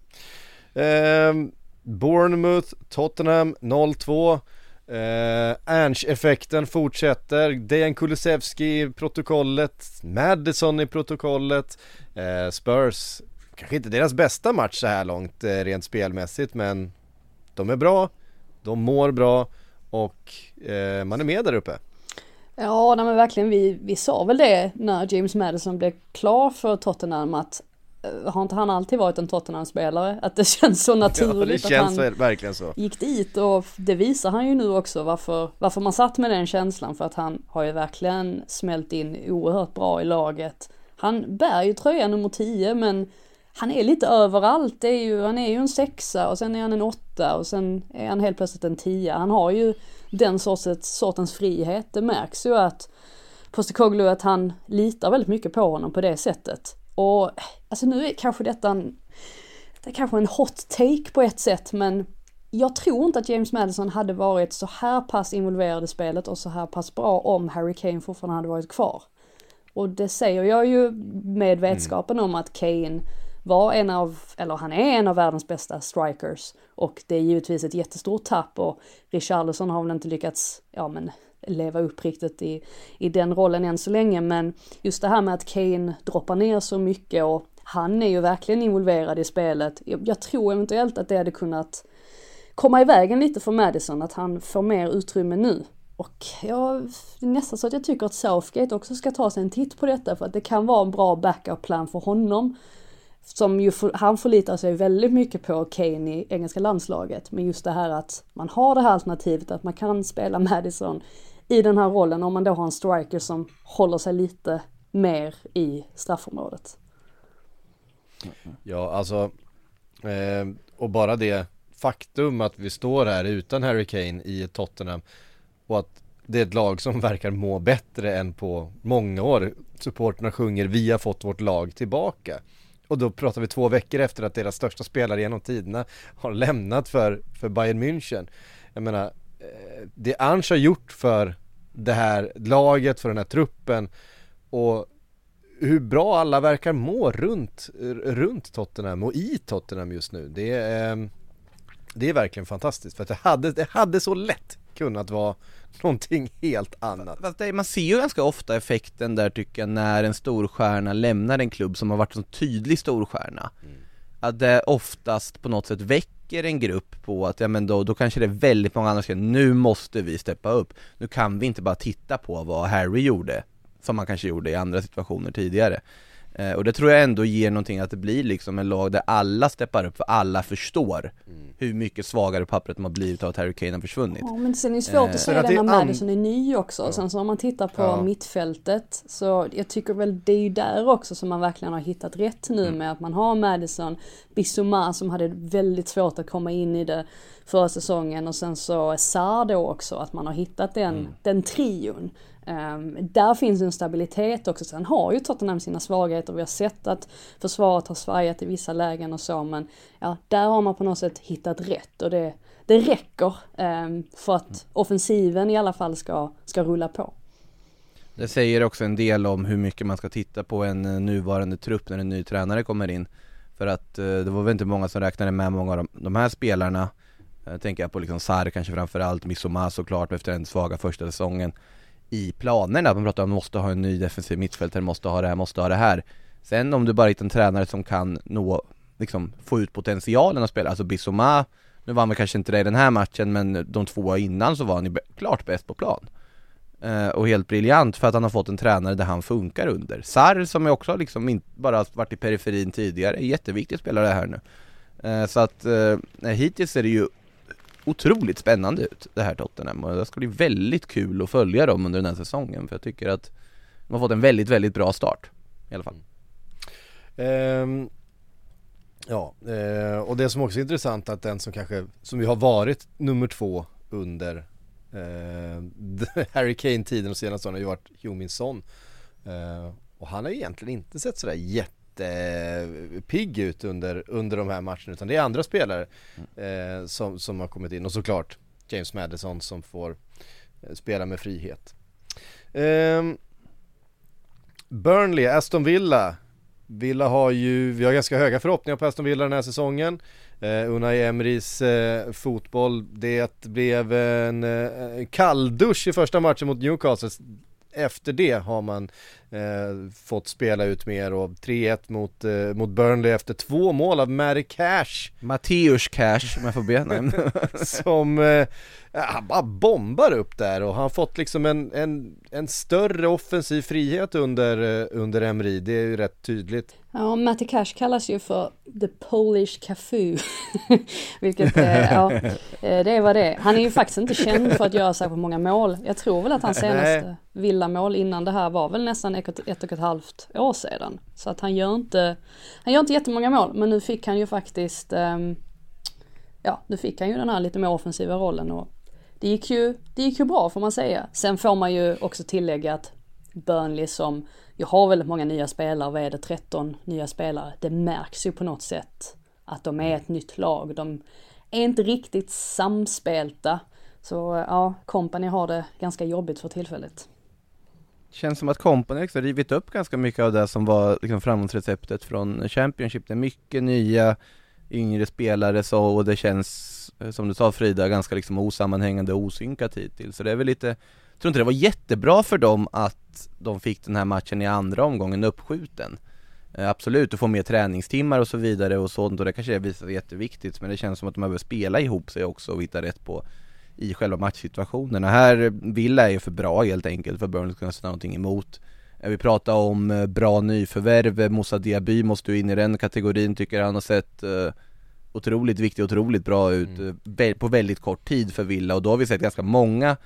Ehm, Bournemouth, Tottenham 0-2 Eh, Ernst-effekten fortsätter, Dejan Kulusevski i protokollet, Madison i protokollet, eh, Spurs, kanske inte deras bästa match så här långt eh, rent spelmässigt men de är bra, de mår bra. Och eh, man är med där uppe. Ja, nej men verkligen, vi, vi sa väl det när James Madison blev klar för Tottenham att har inte han alltid varit en Tottenham-spelare? Att det känns så Ja, det naturligt att känns han väl- verkligen så. gick dit och det visar han ju nu också varför, varför man satt med den känslan för att han har ju verkligen smält in oerhört bra i laget. Han bär ju tröja nummer 10 men han är lite överallt. Det är ju, han är ju en sexa och sen är han en åtta och sen är han helt plötsligt en tia. Han har ju den sortens, sortens frihet. Det märks ju att Postecoglou att han litar väldigt mycket på honom på det sättet. Och alltså nu är kanske detta en, det är kanske en hot take på ett sätt men jag tror inte att James Madison hade varit så här pass involverad i spelet och så här pass bra om Harry Kane fortfarande hade varit kvar. Och det säger jag ju med vetskapen om att Kane var en av, eller han är en av världens bästa strikers. Och det är givetvis ett jättestort tapp och Richarlison har väl inte lyckats, ja men leva upp riktigt i, i den rollen än så länge. Men just det här med att Kane droppar ner så mycket och han är ju verkligen involverad i spelet. Jag, jag tror eventuellt att det hade kunnat komma i vägen lite för Madison, att han får mer utrymme nu. Och jag, det är nästan så att jag tycker att Southgate också ska ta sig en titt på detta för att det kan vara en bra backup-plan för honom. Som ju, för, han förlitar sig väldigt mycket på Kane i engelska landslaget. Men just det här att man har det här alternativet att man kan spela Madison i den här rollen om man då har en striker som håller sig lite mer i straffområdet. Ja, alltså eh, och bara det faktum att vi står här utan Harry Kane i Tottenham och att det är ett lag som verkar må bättre än på många år. Supporterna sjunger vi har fått vårt lag tillbaka. Och då pratar vi två veckor efter att deras största spelare genom tiderna har lämnat för, för Bayern München. Jag menar, det Ange har gjort för det här laget, för den här truppen och hur bra alla verkar må runt, runt Tottenham och i Tottenham just nu. Det är, ehm, det är verkligen fantastiskt för att det hade, det hade så lätt kunnat vara någonting helt annat. Fast det, man ser ju ganska ofta effekten där tycker jag när en storstjärna lämnar en klubb som har varit en tydlig storstjärna. Mm. Att det oftast på något sätt väcker en grupp på att, ja men då, då kanske det är väldigt många andra som säger nu måste vi steppa upp. Nu kan vi inte bara titta på vad Harry gjorde, som man kanske gjorde i andra situationer tidigare. Eh, och det tror jag ändå ger någonting att det blir liksom en lag där alla steppar upp, för alla förstår mm. hur mycket svagare pappret har blivit av att Harry Kane har försvunnit. Ja men sen är det svårt eh, att säga det när Madison är ny också. Ja. Sen så om man tittar på ja. mittfältet så jag tycker väl det är ju där också som man verkligen har hittat rätt nu mm. med att man har Madison, Bissouma som hade väldigt svårt att komma in i det förra säsongen och sen så Sarr då också, att man har hittat den, mm. den trion. Um, där finns en stabilitet också. Sen har ju Tottenham sina svagheter. Vi har sett att försvaret har svajat i vissa lägen och så, men ja, där har man på något sätt hittat rätt och det, det räcker um, för att offensiven i alla fall ska, ska rulla på. Det säger också en del om hur mycket man ska titta på en eh, nuvarande trupp när en ny tränare kommer in. För att eh, det var väl inte många som räknade med många av de, de här spelarna. Jag tänker på liksom Sarr kanske framförallt, Missoma såklart efter den svaga första säsongen i planerna. Man pratar om att man måste ha en ny defensiv mittfältare, måste ha det här, måste ha det här. Sen om du bara hittar en tränare som kan nå, liksom få ut potentialen att spela, alltså Bissoma, nu var han kanske inte det i den här matchen men de två innan så var han ju klart bäst på plan. Eh, och helt briljant för att han har fått en tränare där han funkar under. Sarr som ju också liksom inte bara varit i periferin tidigare, är jätteviktig spelare här nu. Eh, så att eh, hittills är det ju otroligt spännande ut det här Tottenham och det ska bli väldigt kul att följa dem under den här säsongen för jag tycker att de har fått en väldigt, väldigt bra start i alla fall. Um, ja, uh, och det som också är intressant att den som kanske, som ju har varit nummer två under uh, Harry Kane-tiden och senaste åren har ju varit Huminson. Uh, eh, och han har ju egentligen inte sett sådär jätte jättepigg ut under, under de här matcherna utan det är andra spelare eh, som, som har kommit in och såklart James Madison som får eh, spela med frihet. Eh, Burnley, Aston Villa. Villa har ju, vi har ganska höga förhoppningar på Aston Villa den här säsongen. Uh, Unai Emerys uh, fotboll, det blev en uh, kalldusch i första matchen mot Newcastle efter det har man eh, fått spela ut mer och 3-1 mot, eh, mot Burnley efter två mål av Mary Cash Matteus Cash om jag får be Som, eh, han bara bombar upp där och han har fått liksom en, en, en större offensiv frihet under, eh, under Emery, det är ju rätt tydligt Ja, Matty Cash kallas ju för The Polish Cafu. Vilket, eh, ja, eh, det är vad det är. Han är ju faktiskt inte känd för att göra särskilt många mål. Jag tror väl att hans senaste villamål innan det här var väl nästan ett, ett och ett halvt år sedan. Så att han gör inte, han gör inte jättemånga mål, men nu fick han ju faktiskt, um, ja, nu fick han ju den här lite mer offensiva rollen och det gick ju, det gick ju bra får man säga. Sen får man ju också tillägga att Burnley som jag har väldigt många nya spelare, vad är det, 13 nya spelare. Det märks ju på något sätt att de är ett nytt lag. De är inte riktigt samspelta. Så ja, Company har det ganska jobbigt för tillfället. Känns som att Company liksom rivit upp ganska mycket av det som var liksom framgångsreceptet från Championship. Det är mycket nya yngre spelare så och det känns eh, som du sa Frida ganska liksom osammanhängande och osynkat hittills. Så det är väl lite jag tror inte det var jättebra för dem att de fick den här matchen i andra omgången uppskjuten. Eh, absolut, att få mer träningstimmar och så vidare och sånt och det kanske visar sig jätteviktigt men det känns som att de behöver spela ihop sig också och hitta rätt på i själva matchsituationerna. Här, Villa är ju för bra helt enkelt för Burnley att kunna sätta någonting emot. Eh, vi pratar om eh, bra nyförvärv, Moussa Diaby måste ju in i den kategorin tycker han har sett otroligt viktig, otroligt bra ut mm. på väldigt kort tid för Villa och då har vi sett ganska många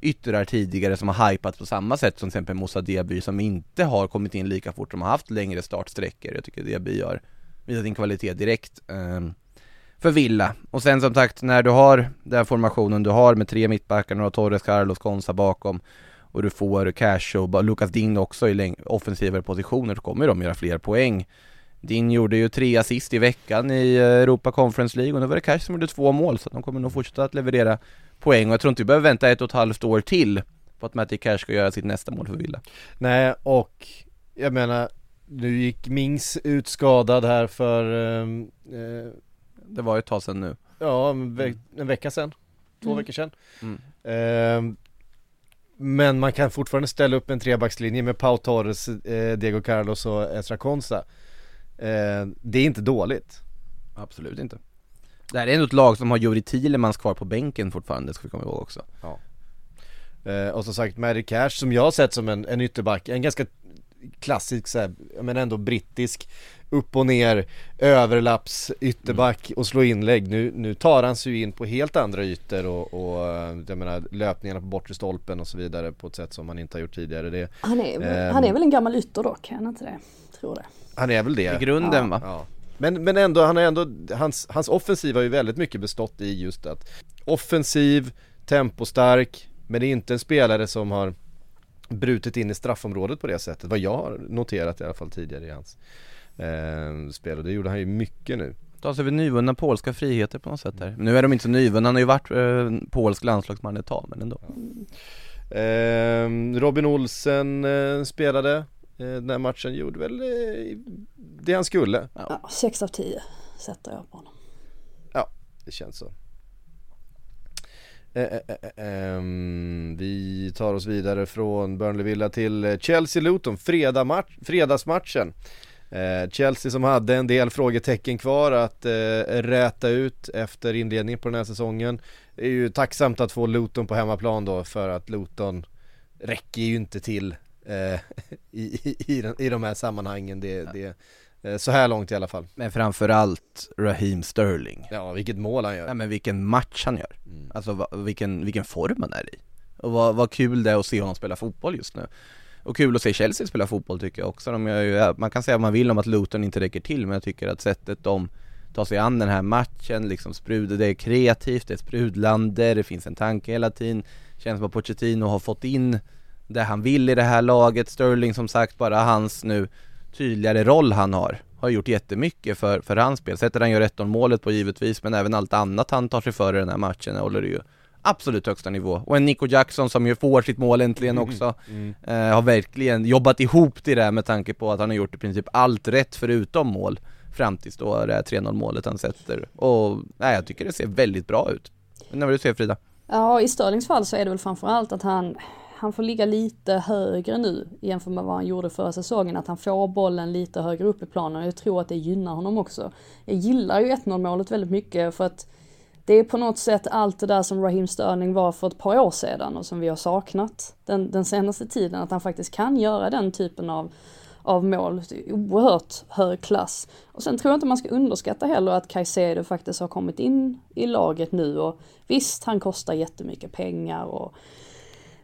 yttrar tidigare som har hypats på samma sätt som till exempel Moussa Diaby som inte har kommit in lika fort, som har haft längre startsträckor. Jag tycker Diaby har visat sin kvalitet direkt um, för Villa. Och sen som sagt, när du har den formationen du har med tre mittbackar, några Torres, Carlos, Konsa bakom och du får Cash och Lucas Ding också i offensivare positioner så kommer de göra fler poäng. Din gjorde ju tre assist i veckan i eh, Europa Conference League och nu var det Cash som gjorde två mål så de kommer nog fortsätta att leverera poäng och jag tror inte vi behöver vänta ett och ett halvt år till på att Matti Cash ska göra sitt nästa mål för Villa. Nej, och jag menar, nu gick Mings ut skadad här för, ehm, eh, det var ju ett tag sedan nu. ja, en, ve- en vecka sedan. Två Mm. veckor sedan. Mm. Ehm, men man kan fortfarande ställa upp en trebackslinje med Pau Torres, eh, Diego Carlos och Ezra Konsa. Eh, det är inte dåligt. Absolut inte. Det här är ändå ett lag som har Juri Thielemans kvar på bänken fortfarande, ska vi komma ihåg också. Eh, och som sagt, Mary Cash som jag har sett som en, en ytterback, en ganska klassisk så här, men ändå brittisk upp och ner, överlapps, ytterback och slå inlägg. Nu, nu tar han sig ju in på helt andra ytor och, och eh, jag menar löpningarna på bortre stolpen och så vidare på ett sätt som han inte har gjort tidigare. Det, Han är, Ehm. han är väl en gammal ytter dock, är han inte det? Tror det. han är väl det. I grunden va? Ja. Men, men ändå, han har ändå, hans, hans offensiv har ju väldigt mycket bestått i just att offensiv, tempostark, men det är inte en spelare som har brutit in i straffområdet på det sättet, vad jag har noterat i alla fall tidigare i hans eh, spel och det gjorde han ju mycket nu. Ta sig vid nyvunna polska friheter på något sätt där. Nu är de inte så nyvunna, han har ju varit eh, polsk landslagsman ett tag men ändå. Eh, Robin Olsen eh, spelade eh, den här matchen, gjorde väl eh, det han skulle. Ja, 6 av 10 sätter jag på honom. Det känns så. Eh, eh, eh, ehm, vi tar oss vidare från Burnley Villa till Chelsea-Luton, fredag match, fredagsmatchen. Chelsea som hade en del frågetecken kvar att räta ut efter inledningen på den här säsongen. Det är ju tacksamt att få Luton på hemmaplan då för att Luton räcker ju inte till i, i, i, i de här sammanhangen. Det, det, så här långt i alla fall. Men framförallt Raheem Sterling. Ja, vilket mål han gör. Nej men vilken match han gör. Mm. Alltså vilken, vilken form han är i. Och vad, vad kul det är att se honom spela fotboll just nu. Och kul att se Chelsea spela fotboll tycker jag också. De ju, man kan säga vad man vill om att Luton inte räcker till men jag tycker att sättet de tar sig an den här matchen, liksom sprudlar, det är kreativt, det är sprudlande, det finns en tanke hela tiden. Känns som att Pochettino har fått in det han vill i det här laget. Sterling som sagt, bara hans nu tydligare roll han har har gjort jättemycket för, för hans spel. Sättet han gör 1 målet på givetvis, men även allt annat han tar sig för i den här matchen håller ju absolut högsta nivå. Och en Nico Jackson som ju får sitt mål äntligen också, eh, har verkligen jobbat ihop till det här med tanke på att han har gjort i princip allt rätt förutom mål fram tills då det här 3-0 målet han sätter. Och nej, jag tycker det ser väldigt bra ut. Men när vill du se Frida? Ja, i Störlings fall så är det väl framförallt att han, han får ligga lite högre nu jämfört med vad han gjorde förra säsongen. Att han får bollen lite högre upp i planen. Jag tror att det gynnar honom också. Jag gillar ju 1-0 målet väldigt mycket för att det är på något sätt allt det där som Raheem Sterling var för ett par år sedan och som vi har saknat den, den senaste tiden. Att han faktiskt kan göra den typen av, av mål. Oerhört hög klass. Och sen tror jag inte man ska underskatta heller att Caicedo faktiskt har kommit in i laget nu och visst, han kostar jättemycket pengar och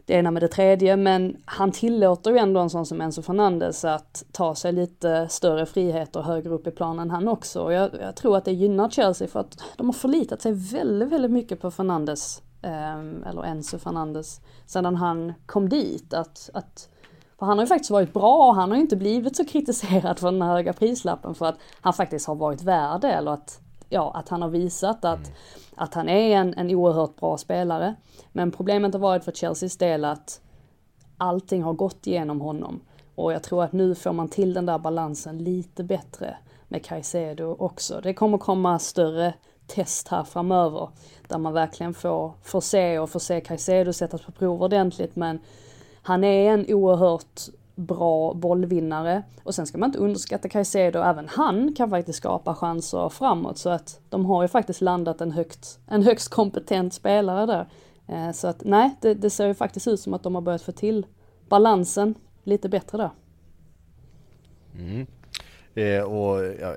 det ena med det tredje, men han tillåter ju ändå en sån som Enzo Fernandes att ta sig lite större friheter högre upp i planen han också. Och jag, jag tror att det gynnar Chelsea för att de har förlitat sig väldigt, väldigt mycket på Fernandes, eh, eller Enzo Fernandes, sedan han kom dit. Att, att, för han har ju faktiskt varit bra och han har ju inte blivit så kritiserad för den här höga prislappen för att han faktiskt har varit värd det, eller att, ja, att han har visat att, att han är en, en oerhört bra spelare. Men problemet har varit för Chelseas del att allting har gått igenom honom. Och jag tror att nu får man till den där balansen lite bättre med Caicedo också. Det kommer komma större test här framöver där man verkligen får, får se och får se Caicedo sättas på prov ordentligt men han är en oerhört bra bollvinnare och sen ska man inte underskatta Caicedo, även han kan faktiskt skapa chanser framåt så att de har ju faktiskt landat en högt, en högst kompetent spelare där. Eh, Så att nej, det, det ser ju faktiskt ut som att de har börjat få till balansen lite bättre där. Mm. Eh, och ja.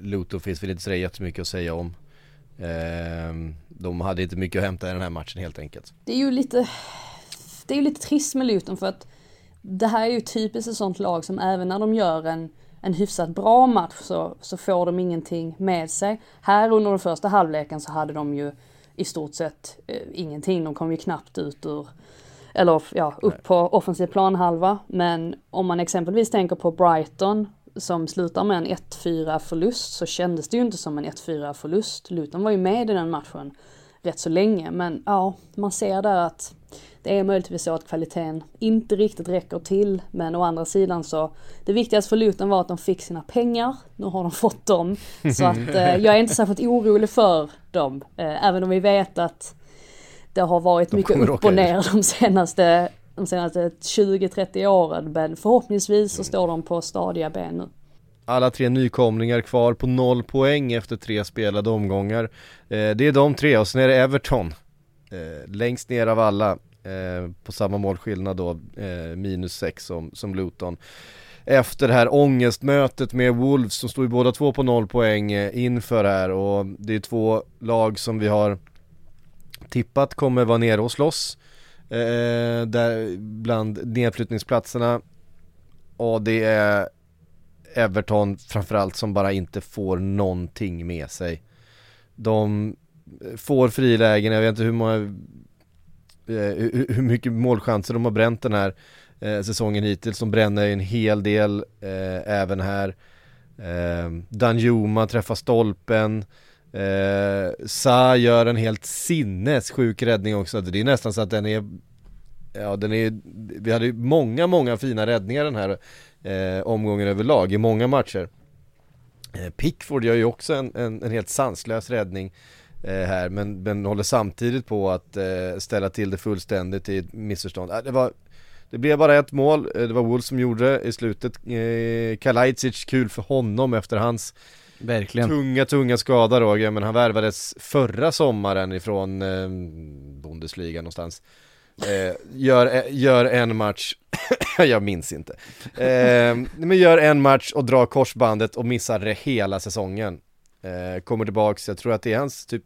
Luton finns väl inte så jättemycket att säga om. Eh, de hade inte mycket att hämta i den här matchen helt enkelt. Det är ju lite, det är ju lite trist med Luton för att det här är ju typiskt ett sånt lag som även när de gör en, en hyfsat bra match så, så får de ingenting med sig. Här under den första halvleken så hade de ju i stort sett eh, ingenting. De kom ju knappt ut ur, eller ja, upp på offensiv planhalva. Men om man exempelvis tänker på Brighton som slutar med en 1-4 förlust så kändes det ju inte som en 1-4 förlust. Luton var ju med i den matchen rätt så länge. Men ja, man ser där att det är möjligtvis så att kvaliteten inte riktigt räcker till. Men å andra sidan så, det viktigaste för Luton var att de fick sina pengar. Nu har de fått dem. Så att eh, jag är inte särskilt orolig för dem. Eh, även om vi vet att det har varit De mycket upp och ner de senaste, de senaste 20-30 åren. Men förhoppningsvis så står de på stadiga ben nu. Alla tre nykomlingar kvar på noll poäng efter tre spelade omgångar. Eh, det är de tre och sen är det Everton. Eh, längst ner av alla eh, på samma målskillnad då, eh, minus 6 som, som Luton. Efter det här ångestmötet med Wolves som stod ju båda två på noll poäng eh, inför här och det är två lag som vi har tippat kommer vara nere och slåss. Eh, där bland nedflyttningsplatserna. Och det är Everton framförallt som bara inte får någonting med sig. De eh, får frilägen, jag vet inte hur många Eh, hur, hur mycket målchanser de har bränt den här eh, säsongen hittills. De bränner en hel del eh, även här. Eh, Danjuma träffar stolpen. Eh, Sa gör en helt sinnessjuk räddning också. Det är nästan så att den är Ja den är, vi hade ju många, många fina räddningar den här eh, omgången överlag i många matcher. Eh, Pickford gör ju också en, en, en helt sanslös räddning eh, här men, men håller samtidigt på att eh, ställa till det fullständigt i ett missförstånd. Eh, det, var, det blev bara ett mål, eh, det var Wolves som gjorde det i slutet. Eh, Kalajdzic, kul för honom efter hans Verkligen. tunga, tunga skada Roger, men han värvades förra sommaren ifrån eh, Bundesliga någonstans. Eh, gör, eh, gör en match, jag minns inte. Eh, men gör en match och drar korsbandet och missar det hela säsongen. Eh, kommer tillbaks, jag tror att det är hans typ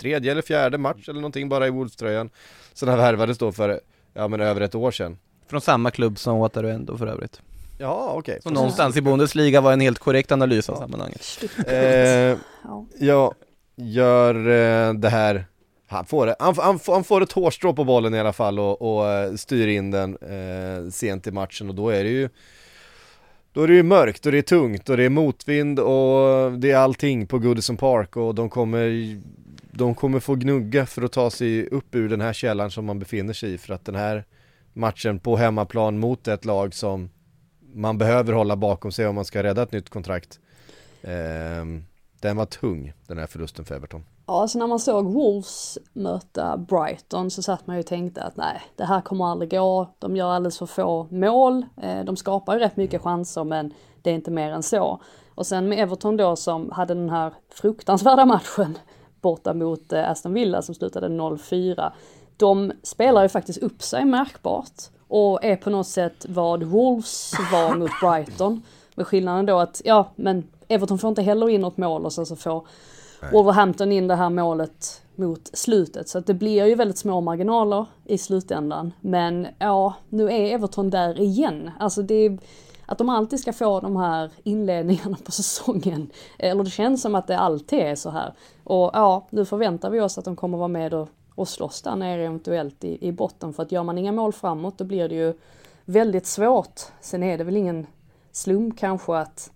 tredje eller fjärde match eller någonting bara i Wolves-tröjan. Sen han värvades då för, ja men över ett år sedan. Från samma klubb som Wataru ändå för övrigt. Ja, okej. Så någonstans i Bundesliga var en helt korrekt analys av sammanhanget. Eh, Ja. Ja, gör eh, det här han får, det. Han, han, får- han får ett hårstrå på bollen i alla fall och, och eh, styr in den eh, sent i matchen och då är det ju då är det ju mörkt och det är tungt och det är motvind och det är allting på Goodison Park och de kommer De kommer få gnugga för att ta sig upp ur den här källan som man befinner sig i för att den här matchen på hemmaplan mot ett lag som man behöver hålla bakom sig om man ska rädda ett nytt kontrakt Eh, Den var tung, den här förlusten för Everton. Ja, alltså när man såg Wolves möta Brighton så satt man ju och tänkte att nej, det här kommer aldrig gå. De gör alldeles för få mål. Eh, De skapar ju rätt mycket chanser men det är inte mer än så. Och sen med Everton då som hade den här fruktansvärda matchen borta mot eh, Aston Villa som slutade 0-4. De spelar ju faktiskt upp sig märkbart och är på något sätt vad Wolves var mot Brighton. Med skillnaden då att, ja men Everton får inte heller in något mål och sen så får Wolverhampton in det här målet mot slutet. Så att det blir ju väldigt små marginaler i slutändan. Men ja, nu är Everton där igen. Alltså det är, att de alltid ska få de här inledningarna på säsongen. Eller det känns som att det alltid är så här. Och ja, nu förväntar vi oss att de kommer vara med och, och slåss där nere eventuellt i, i botten. För att gör man inga mål framåt då blir det ju väldigt svårt. Sen är det väl ingen slump kanske att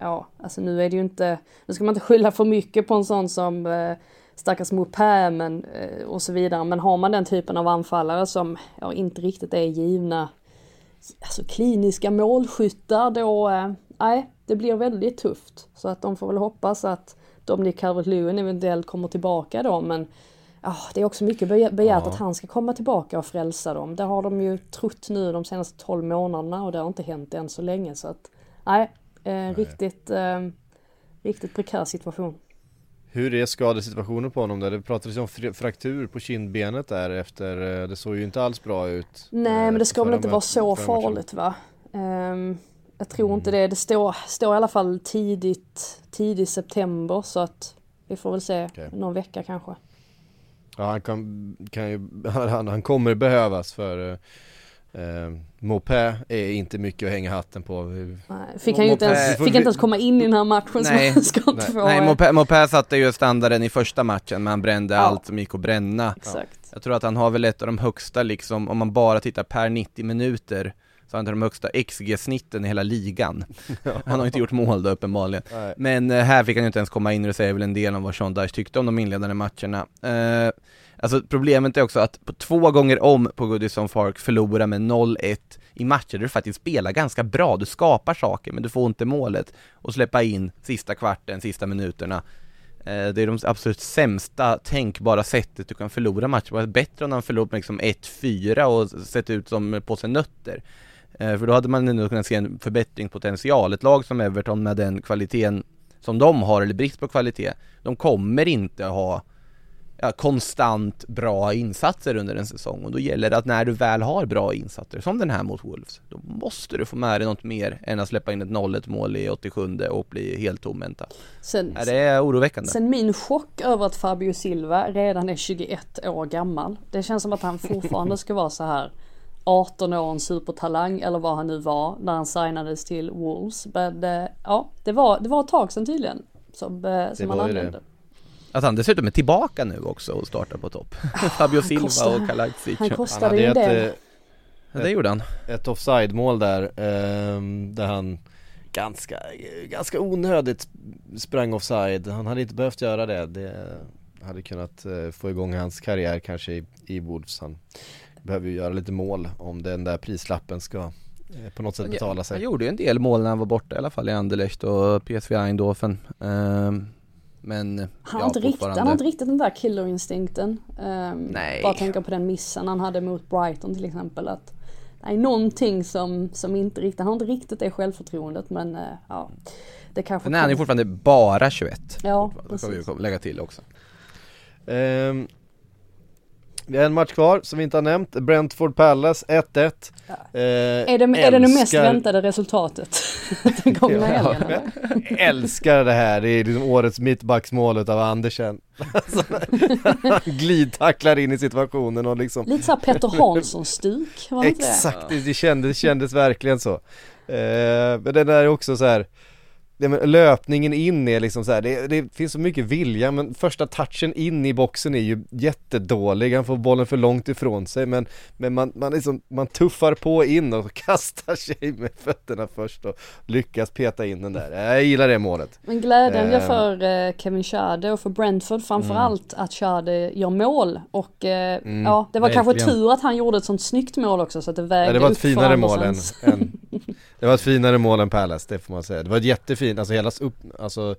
ja, alltså nu är det ju inte, nu ska man inte skylla för mycket på en sån som eh, stackars Mopé men, eh, och så vidare. Men har man den typen av anfallare som ja, inte riktigt är givna alltså kliniska målskyttar då, eh, nej, det blir väldigt tufft. Så att de får väl hoppas att Dominic Calvert-Lewin eventuellt kommer tillbaka då, men ja, det är också mycket be- begärt Ja. att han ska komma tillbaka och frälsa dem. Det har de ju trott nu de senaste 12 månaderna och det har inte hänt än så länge så att nej, eh, riktigt, eh, riktigt prekär situation. Hur är skadesituationen på honom där? Det pratades om fr- fraktur på kindbenet där efter, eh, det såg ju inte alls bra ut. Nej eh, men det ska väl inte vara så farligt va? Ehm, jag tror inte det. Det står, står i alla fall tidigt, tidig september så att vi får väl se Okej. någon vecka kanske. Ja han kan, kan ju, han, han kommer behövas för eh, Mopé är inte mycket att hänga hatten på. Nej, fick han ju inte ens, fick inte ens komma in i den här matchen Nej, han ska inte nej. få... Nej, Mopé, Mopé satte ju standarden i första matchen, men han brände Ja. allt som gick att bränna. Exakt. Jag tror att han har väl ett av de högsta liksom, om man bara tittar per 90 minuter, så har han de högsta XG-snitten i hela ligan. Han har inte gjort mål då uppenbarligen. Nej. Men eh, här fick han ju inte ens komma in och det säger väl en del om vad Sean Dyche tyckte om de inledande matcherna. Eh, alltså problemet är också att på två gånger om på Goodison Park förlora med 0-1 i matcher där du faktiskt spelar ganska bra, du skapar saker men du får inte målet och släppa in sista kvarten, sista minuterna. Eh, det är de absolut sämsta tänkbara sättet du kan förlora matcher. Det bättre om de förlorat med liksom 1-4 och sett ut som på sig nötter. Eh, för då hade man ändå kunnat se en förbättringspotential. Ett lag som Everton med den kvaliteten som de har, eller brist på kvalitet, de kommer inte ha ja, konstant bra insatser under en säsong och då gäller det att när du väl har bra insatser, som den här mot Wolves, då måste du få med dig något mer än att släppa in ett 0-1 mål i 87 och bli helt tomhänta. Sen, Ja, det är oroväckande. sen min chock över att Fabio Silva redan är 21 år gammal. Det känns som att han fortfarande ska vara så här 18 år, en supertalang eller vad han nu var när han signades till Wolves. Men eh, ja, det var, det var ett tag sedan tydligen. Som, eh, som han ju det. Att han dessutom är tillbaka nu också och startar på topp. Fabio Silva kostar- och Kalajic. Han Han kostade ju det. eh, Ja, det gjorde han. ett offside-mål där, ehm, där han ganska, ganska onödigt sprang offside. Han hade inte behövt göra det. Det hade kunnat eh, få igång hans karriär kanske i, i Wolves. Han behöver ju göra lite mål om den där prislappen ska eh, på något sätt betala Han sig. gjorde ju en del mål när han var borta i alla fall i Anderlecht och PSV Eindhoven. Men Han, ja, har inte riktigt, han har inte riktigt den där killerinstinkten. Um, Nej. Bara tänka på den missen han hade mot Brighton till exempel. Att är någonting som, som inte riktigt, han har inte riktigt det självförtroendet men eh, ja. Det kanske Men han är fortfarande bara 21. Ja, Det ska vi precis. lägga till också. Ehm, vi har en match kvar som vi inte har nämnt, Brentford Palace 1-1 eh, Är det, är det det mest väntade resultatet den gångna helgen? Eller? Älskar det här, det är liksom årets mittbacksmålet av Andersen. Alltså, Han glidtacklar in i situationen och liksom Lite såhär Peter Hansson-stuk, var det inte det? Exakt, det, kändes, kändes verkligen så. Eh, Men den är också så här det med löpningen in är liksom så här, det, det finns så mycket vilja men första touchen in i boxen är ju jättedålig, han får bollen för långt ifrån sig men, men man, man, liksom, man tuffar på in och kastar sig med fötterna först och lyckas peta in den där. Jag gillar det målet. Men glädjen jag Ehm. för eh, Kevin Schade och för Brentford framförallt att Schade gör mål och eh, ja det var kanske verkligen. tur att han gjorde ett sånt snyggt mål också så att det vägde Ja, det var ett upp finare mål än, än Det var ett finare mål än Palace, det får man säga. Det var ett jättefint, alltså hela upp, alltså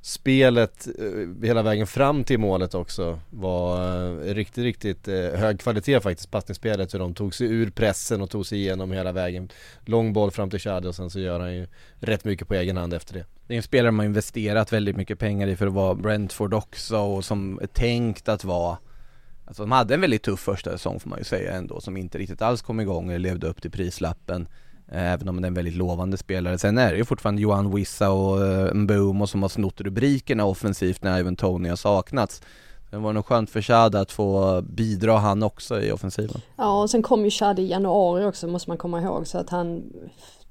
spelet eh, hela vägen fram till målet också var eh, riktigt, riktigt eh, hög kvalitet faktiskt, passningsspelet. Hur de tog sig ur pressen och tog sig igenom hela vägen. Lång boll fram till Xhadi och sen så gör han ju rätt mycket på egen hand efter det. Det är en spelare man investerat väldigt mycket pengar i för att vara Brentford också och som är tänkt att vara Alltså de hade en väldigt tuff första säsong får man ju säga ändå som inte riktigt alls kom igång eller levde upp till prislappen Även om det är en väldigt lovande spelare. Sen är det ju fortfarande Johan Wissa och uh, Mbomo som har snott rubrikerna offensivt när även Tony har saknats. Det var nog skönt för Xhada att få bidra han också i offensiven. Ja och sen kom ju Schade i januari också måste man komma ihåg. Så att han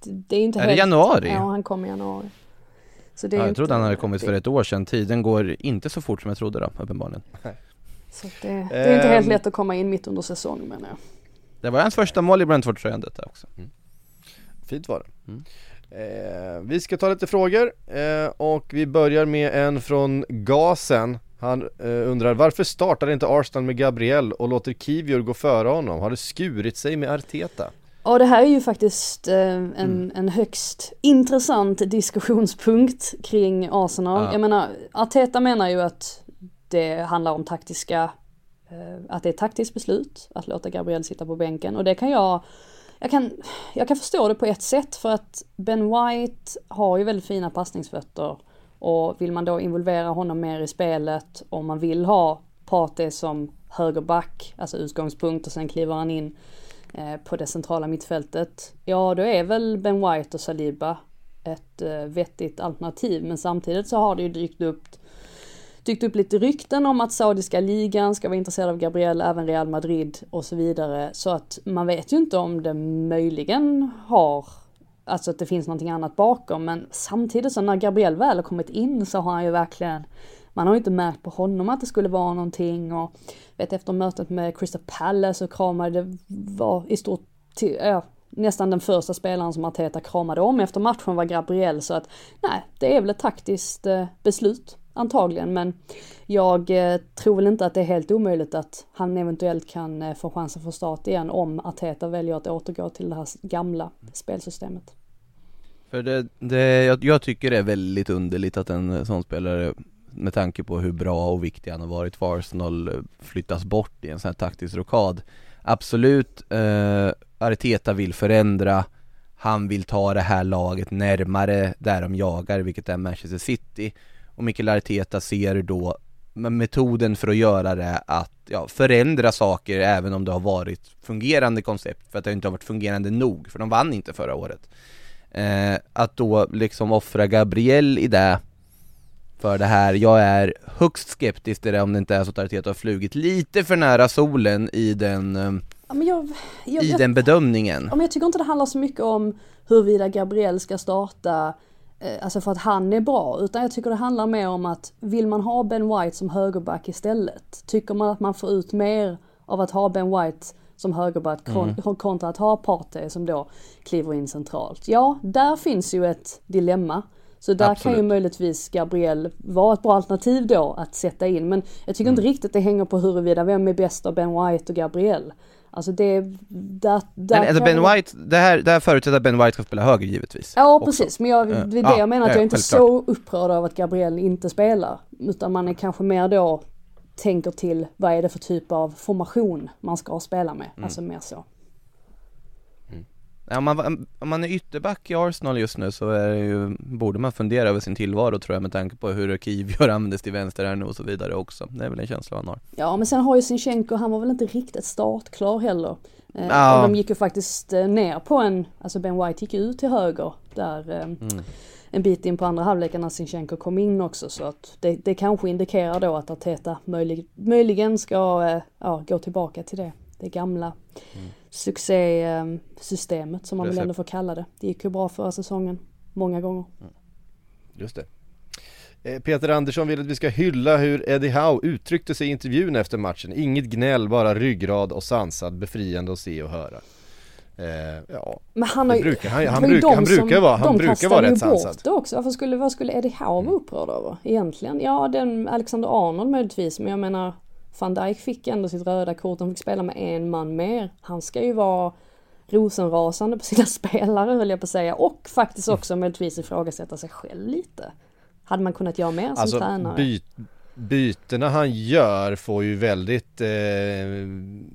Det är inte Är det helt januari? Ja han kom i januari. Så det är Ja, jag inte- trodde han hade kommit för det, ett år sedan, tiden går inte så fort som jag trodde då uppenbarligen. Så det, det är inte helt Ehm. lätt att komma in mitt under säsong menar jag. Det var hans första mål i Brentford-tröjan detta också Fint var det. Mm. Eh, vi ska ta lite frågor eh, och vi börjar med en från Gasen. Han eh, undrar varför startar inte Arsenal med Gabriel och låter Kivior gå före honom? Har det skurit sig med Arteta? Ja det här är ju faktiskt eh, en, Mm. en högst intressant diskussionspunkt kring Arsenal. Ja. Jag menar, Arteta menar ju att det handlar om taktiska, eh, att det är ett taktiskt beslut att låta Gabriel sitta på bänken och det kan jag jag kan, jag kan förstå det på ett sätt för att Ben White har ju väldigt fina passningsfötter och vill man då involvera honom mer i spelet och man vill ha Pate som högerback, alltså utgångspunkt och sen kliver han in eh, på det centrala mittfältet. Ja, då är väl Ben White och Saliba ett eh, vettigt alternativ. Men samtidigt så har det ju dykt upp, dykt upp lite rykten om att saudiska ligan ska vara intresserad av Gabriel, även Real Madrid och så vidare. Så att man vet ju inte om det möjligen har Alltså att det finns någonting annat bakom. Men samtidigt så när Gabriel väl har kommit in så har han ju verkligen Man har ju inte märkt på honom att det skulle vara någonting. Och vet efter mötet med Crystal Palace så kramade det var i stort till, ja, nästan den första spelaren som Arteta kramade om efter matchen var Gabriel. Så att nej, det är väl ett taktiskt eh, beslut antagligen men jag eh, tror väl inte att det är helt omöjligt att han eventuellt kan eh, få chansen för start igen om Arteta väljer att återgå till det här gamla spelsystemet. För det, det jag, jag tycker det är väldigt underligt att en eh, sån spelare med tanke på hur bra och viktig han har varit för Arsenal flyttas bort i en sån här taktisk rokad. Absolut, eh, Arteta vill förändra. Han vill ta det här laget närmare där de jagar, vilket är Manchester City. Och Mikael Arteta ser då metoden för att göra det att ja, förändra saker även om det har varit fungerande koncept för att det inte har varit fungerande nog, för de vann inte förra året eh, Att då liksom offra Gabriel i det för det här. Jag är högst skeptisk till det om det inte är så att Arteta har flugit lite för nära solen i den, eh, Ja, jag, jag, i jag, den bedömningen. Ja, men jag tycker inte det handlar så mycket om huruvida Gabriel ska starta Alltså för att han är bra, utan jag tycker det handlar mer om att vill man ha Ben White som högerback istället? Tycker man att man får ut mer av att ha Ben White som högerback kon- kontra att ha Partey som då kliver in centralt? Ja, där finns ju ett dilemma. Så där kan ju Absolut. möjligtvis Gabriel vara ett bra alternativ då att sätta in. Men jag tycker inte riktigt det hänger på huruvida vem är bäst av Ben White och Gabriel. Alltså det, där, där Men alltså Ben White, det här, det här förutsätter att Ben White ska spela höger givetvis. Ja också. precis, men jag, Ja. det är det Ja, jag menar att ja, jag är inte så upprörd av att Gabriel inte spelar. Utan man är kanske mer då tänker till vad är det för typ av formation man ska spela med. Mm. Alltså mer så. Ja, Om man, om man är ytterback i Arsenal just nu så är det ju, borde man fundera över sin tillvaro tror jag med tanke på hur Kivjör användes till vänster här nu och så vidare också. Det är väl en känsla man har. Ja men sen har ju Sinchenko, han var väl inte riktigt startklar heller. Eh, Ja. Och de gick ju faktiskt eh, ner på en, alltså Ben White gick ut till höger där eh, Mm. en bit in på andra halvleken när Sinchenko kom in också så att det, det kanske indikerar då att Arteta möjlig, möjligen ska eh, ja, gå tillbaka till det, det gamla succésystemet som man väl ändå får kalla det. Det gick ju bra förra säsongen, många gånger. Just det. Eh, Peter Andersson vill att vi ska hylla hur Eddie Howe uttryckte sig i intervjun efter matchen. Inget gnäll, bara ryggrad och sansad, befriande att se och höra. Eh, ja, Men han har ju, brukar, han, han, brukar, han som- brukar vara, han brukar vara rätt sansad. bort det också. Varför skulle, vad skulle Eddie Howe vara upprörd över egentligen? Ja, den Alexander Arnold möjligtvis, men jag menar van Dijk fick ändå sitt röda kort, han fick spela med en man mer. Han ska ju vara rosenrasande på sina spelare höll jag på att säga och faktiskt också möjligtvis ifrågasätta sig själv lite. Hade man kunnat göra mer som Alltså tränare? by, bytena han gör får ju väldigt eh,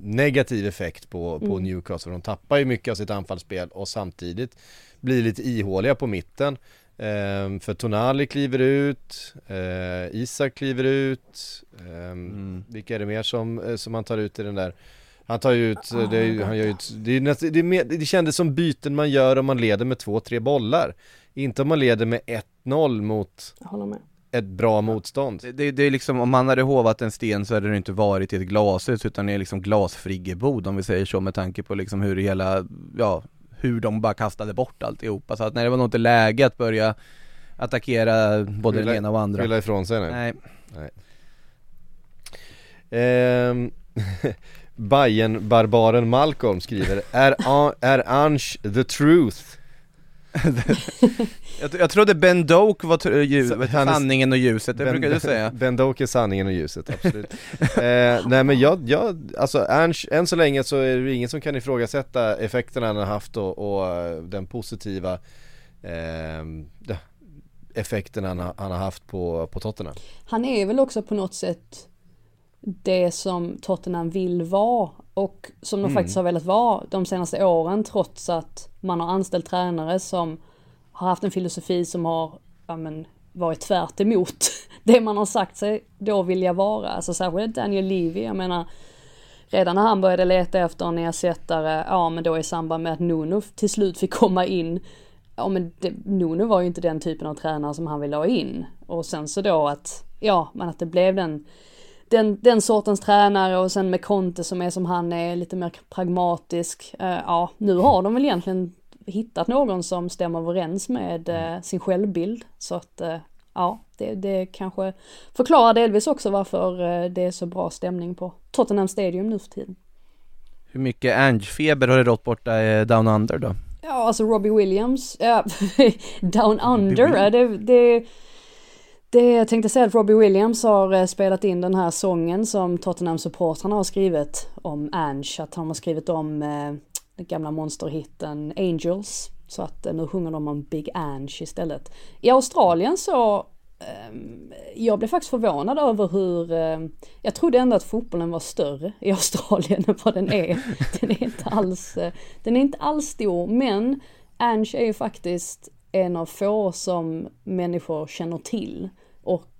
negativ effekt på, på Mm. Newcastle. De tappar ju mycket av sitt anfallsspel och samtidigt blir lite ihåliga på mitten. Eh, för Tonali kliver ut, eh, Isak kliver ut, Mm. vilka är det mer som, eh, som han tar ut i den där? Han tar ju ut, Ah, det, är, ju- han gör ju ett, det, är näst, det, är mer, det kändes som byten man gör om man leder med två, tre bollar. Inte om man leder med 1-0 mot med. ett bra motstånd. Det, det, det är liksom, om man hade hovat en sten så hade det inte varit i ett glashus utan det är liksom glasfriggebod om vi säger så med tanke på liksom hur hela, ja, hur de bara kastade bort alltihopa. Så att nej, det var nog inte läge att börja attackera både den ena och andra. Skylla ifrån sig nu. Nej, Ehm, bayern barbaren Malcolm skriver, är, A- är Ange the truth? jag, jag trodde Ben Doak var ljus, sanningen och ljuset, det brukar du säga. Ben Doak är sanningen och ljuset, absolut. eh, nej men jag, jag, alltså Ange, än så länge så är det ingen som kan ifrågasätta effekterna han har haft och, och eh, den positiva ja, effekten han, har- han har haft på, på Tottenham. Han är väl också på något sätt det som Tottenham vill vara och som de Mm. faktiskt har velat vara de senaste åren trots att man har anställt tränare som har haft en filosofi som har ja, men, varit tvärt emot det man har sagt sig då vilja vara. Alltså särskilt Daniel Levy, jag menar redan när han började leta efter en ersättare, ja men då i samband med att Nuno till slut fick komma in ja men det, Nuno var ju inte den typen av tränare som han ville ha in. Och sen så då att, ja men att det blev den, den, den sortens tränare och sen med Conte som är som han är, lite mer pragmatisk. Eh, ja, nu har de väl egentligen hittat någon som stämmer överens med eh, sin självbild. Så att, eh, ja, det, det kanske förklarar delvis också varför det är så bra stämning på Tottenham Stadium nu för tiden. Hur mycket Ange-feber har det rått borta eh, Down Under då? Ja, alltså Robbie Williams, ja, Down Under, det, det, det, jag tänkte säga att Robbie Williams har eh, spelat in den här sången som Tottenham-supportrarna har skrivit om Ange, att han har skrivit om eh, den gamla monsterhitten Angels. Så att eh, nu sjunger de om Big Ange istället. I Australien så ehm, jag blev faktiskt förvånad över hur, jag trodde ändå att fotbollen var större i Australien än vad den är. Den är inte alls, den är inte alls stor, men Ange är ju faktiskt en av få som människor känner till.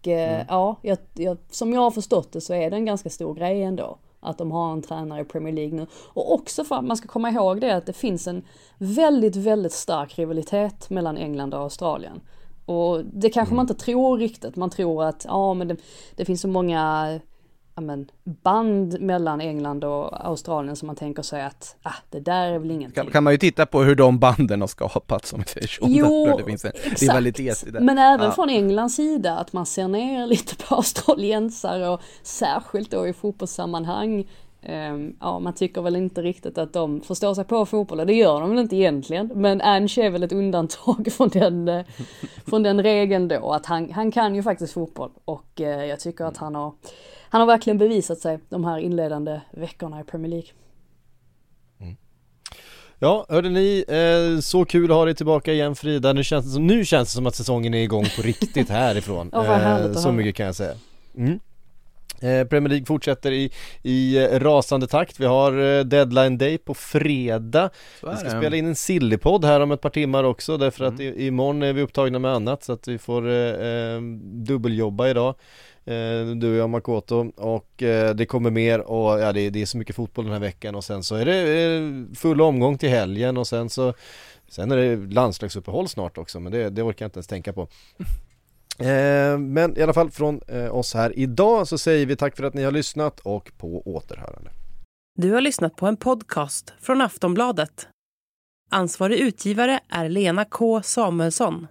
Eh, mm. ja, jag, jag, som jag har förstått det så är det en ganska stor grej ändå att de har en tränare i Premier League nu. Och också för att man ska komma ihåg det att det finns en väldigt, väldigt stark rivalitet mellan England och Australien. Och det kanske mm. man inte tror riktigt, man tror att ja men det, det finns så många men, band mellan England och Australien som man tänker sig att ah, det där är väl ingenting. Kan, kan man ju titta på hur de banden har skapats om säger så. Jo, det finns en exakt. rivalitet i det. Men även ja. från Englands sida att man ser ner lite på australiensare och särskilt då i fotbollssammanhang Um, ja, man tycker väl inte riktigt att de förstår sig på fotboll och det gör de väl inte egentligen. Men Ange är väl ett undantag från den, uh, från den regeln då att han, han kan ju faktiskt fotboll och uh, jag tycker att han har, han har verkligen bevisat sig de här inledande veckorna i Premier League. Mm. Ja, hörde ni, eh, så kul att ha dig tillbaka igen Frida. Nu känns, det som, nu känns det som att säsongen är igång på riktigt härifrån. oh, eh, så mycket kan jag säga. Mm. Eh, Premier League fortsätter i, i rasande takt. Vi har deadline day på fredag. Vi ska spela in en sillypodd här om ett par timmar också därför mm. att i, imorgon är vi upptagna med annat så att vi får eh, dubbeljobba idag. Eh, du och jag Makoto och eh, det kommer mer och ja det, det, är så mycket fotboll den här veckan och sen så är det full omgång till helgen och sen så Sen är det landslagsuppehåll snart också men det, det orkar jag inte ens tänka på Eh, men i alla fall från eh, oss här idag så säger vi tack för att ni har lyssnat och på återhörande. Du har lyssnat på en podcast från Aftonbladet. Ansvarig utgivare är Lena K Samuelsson.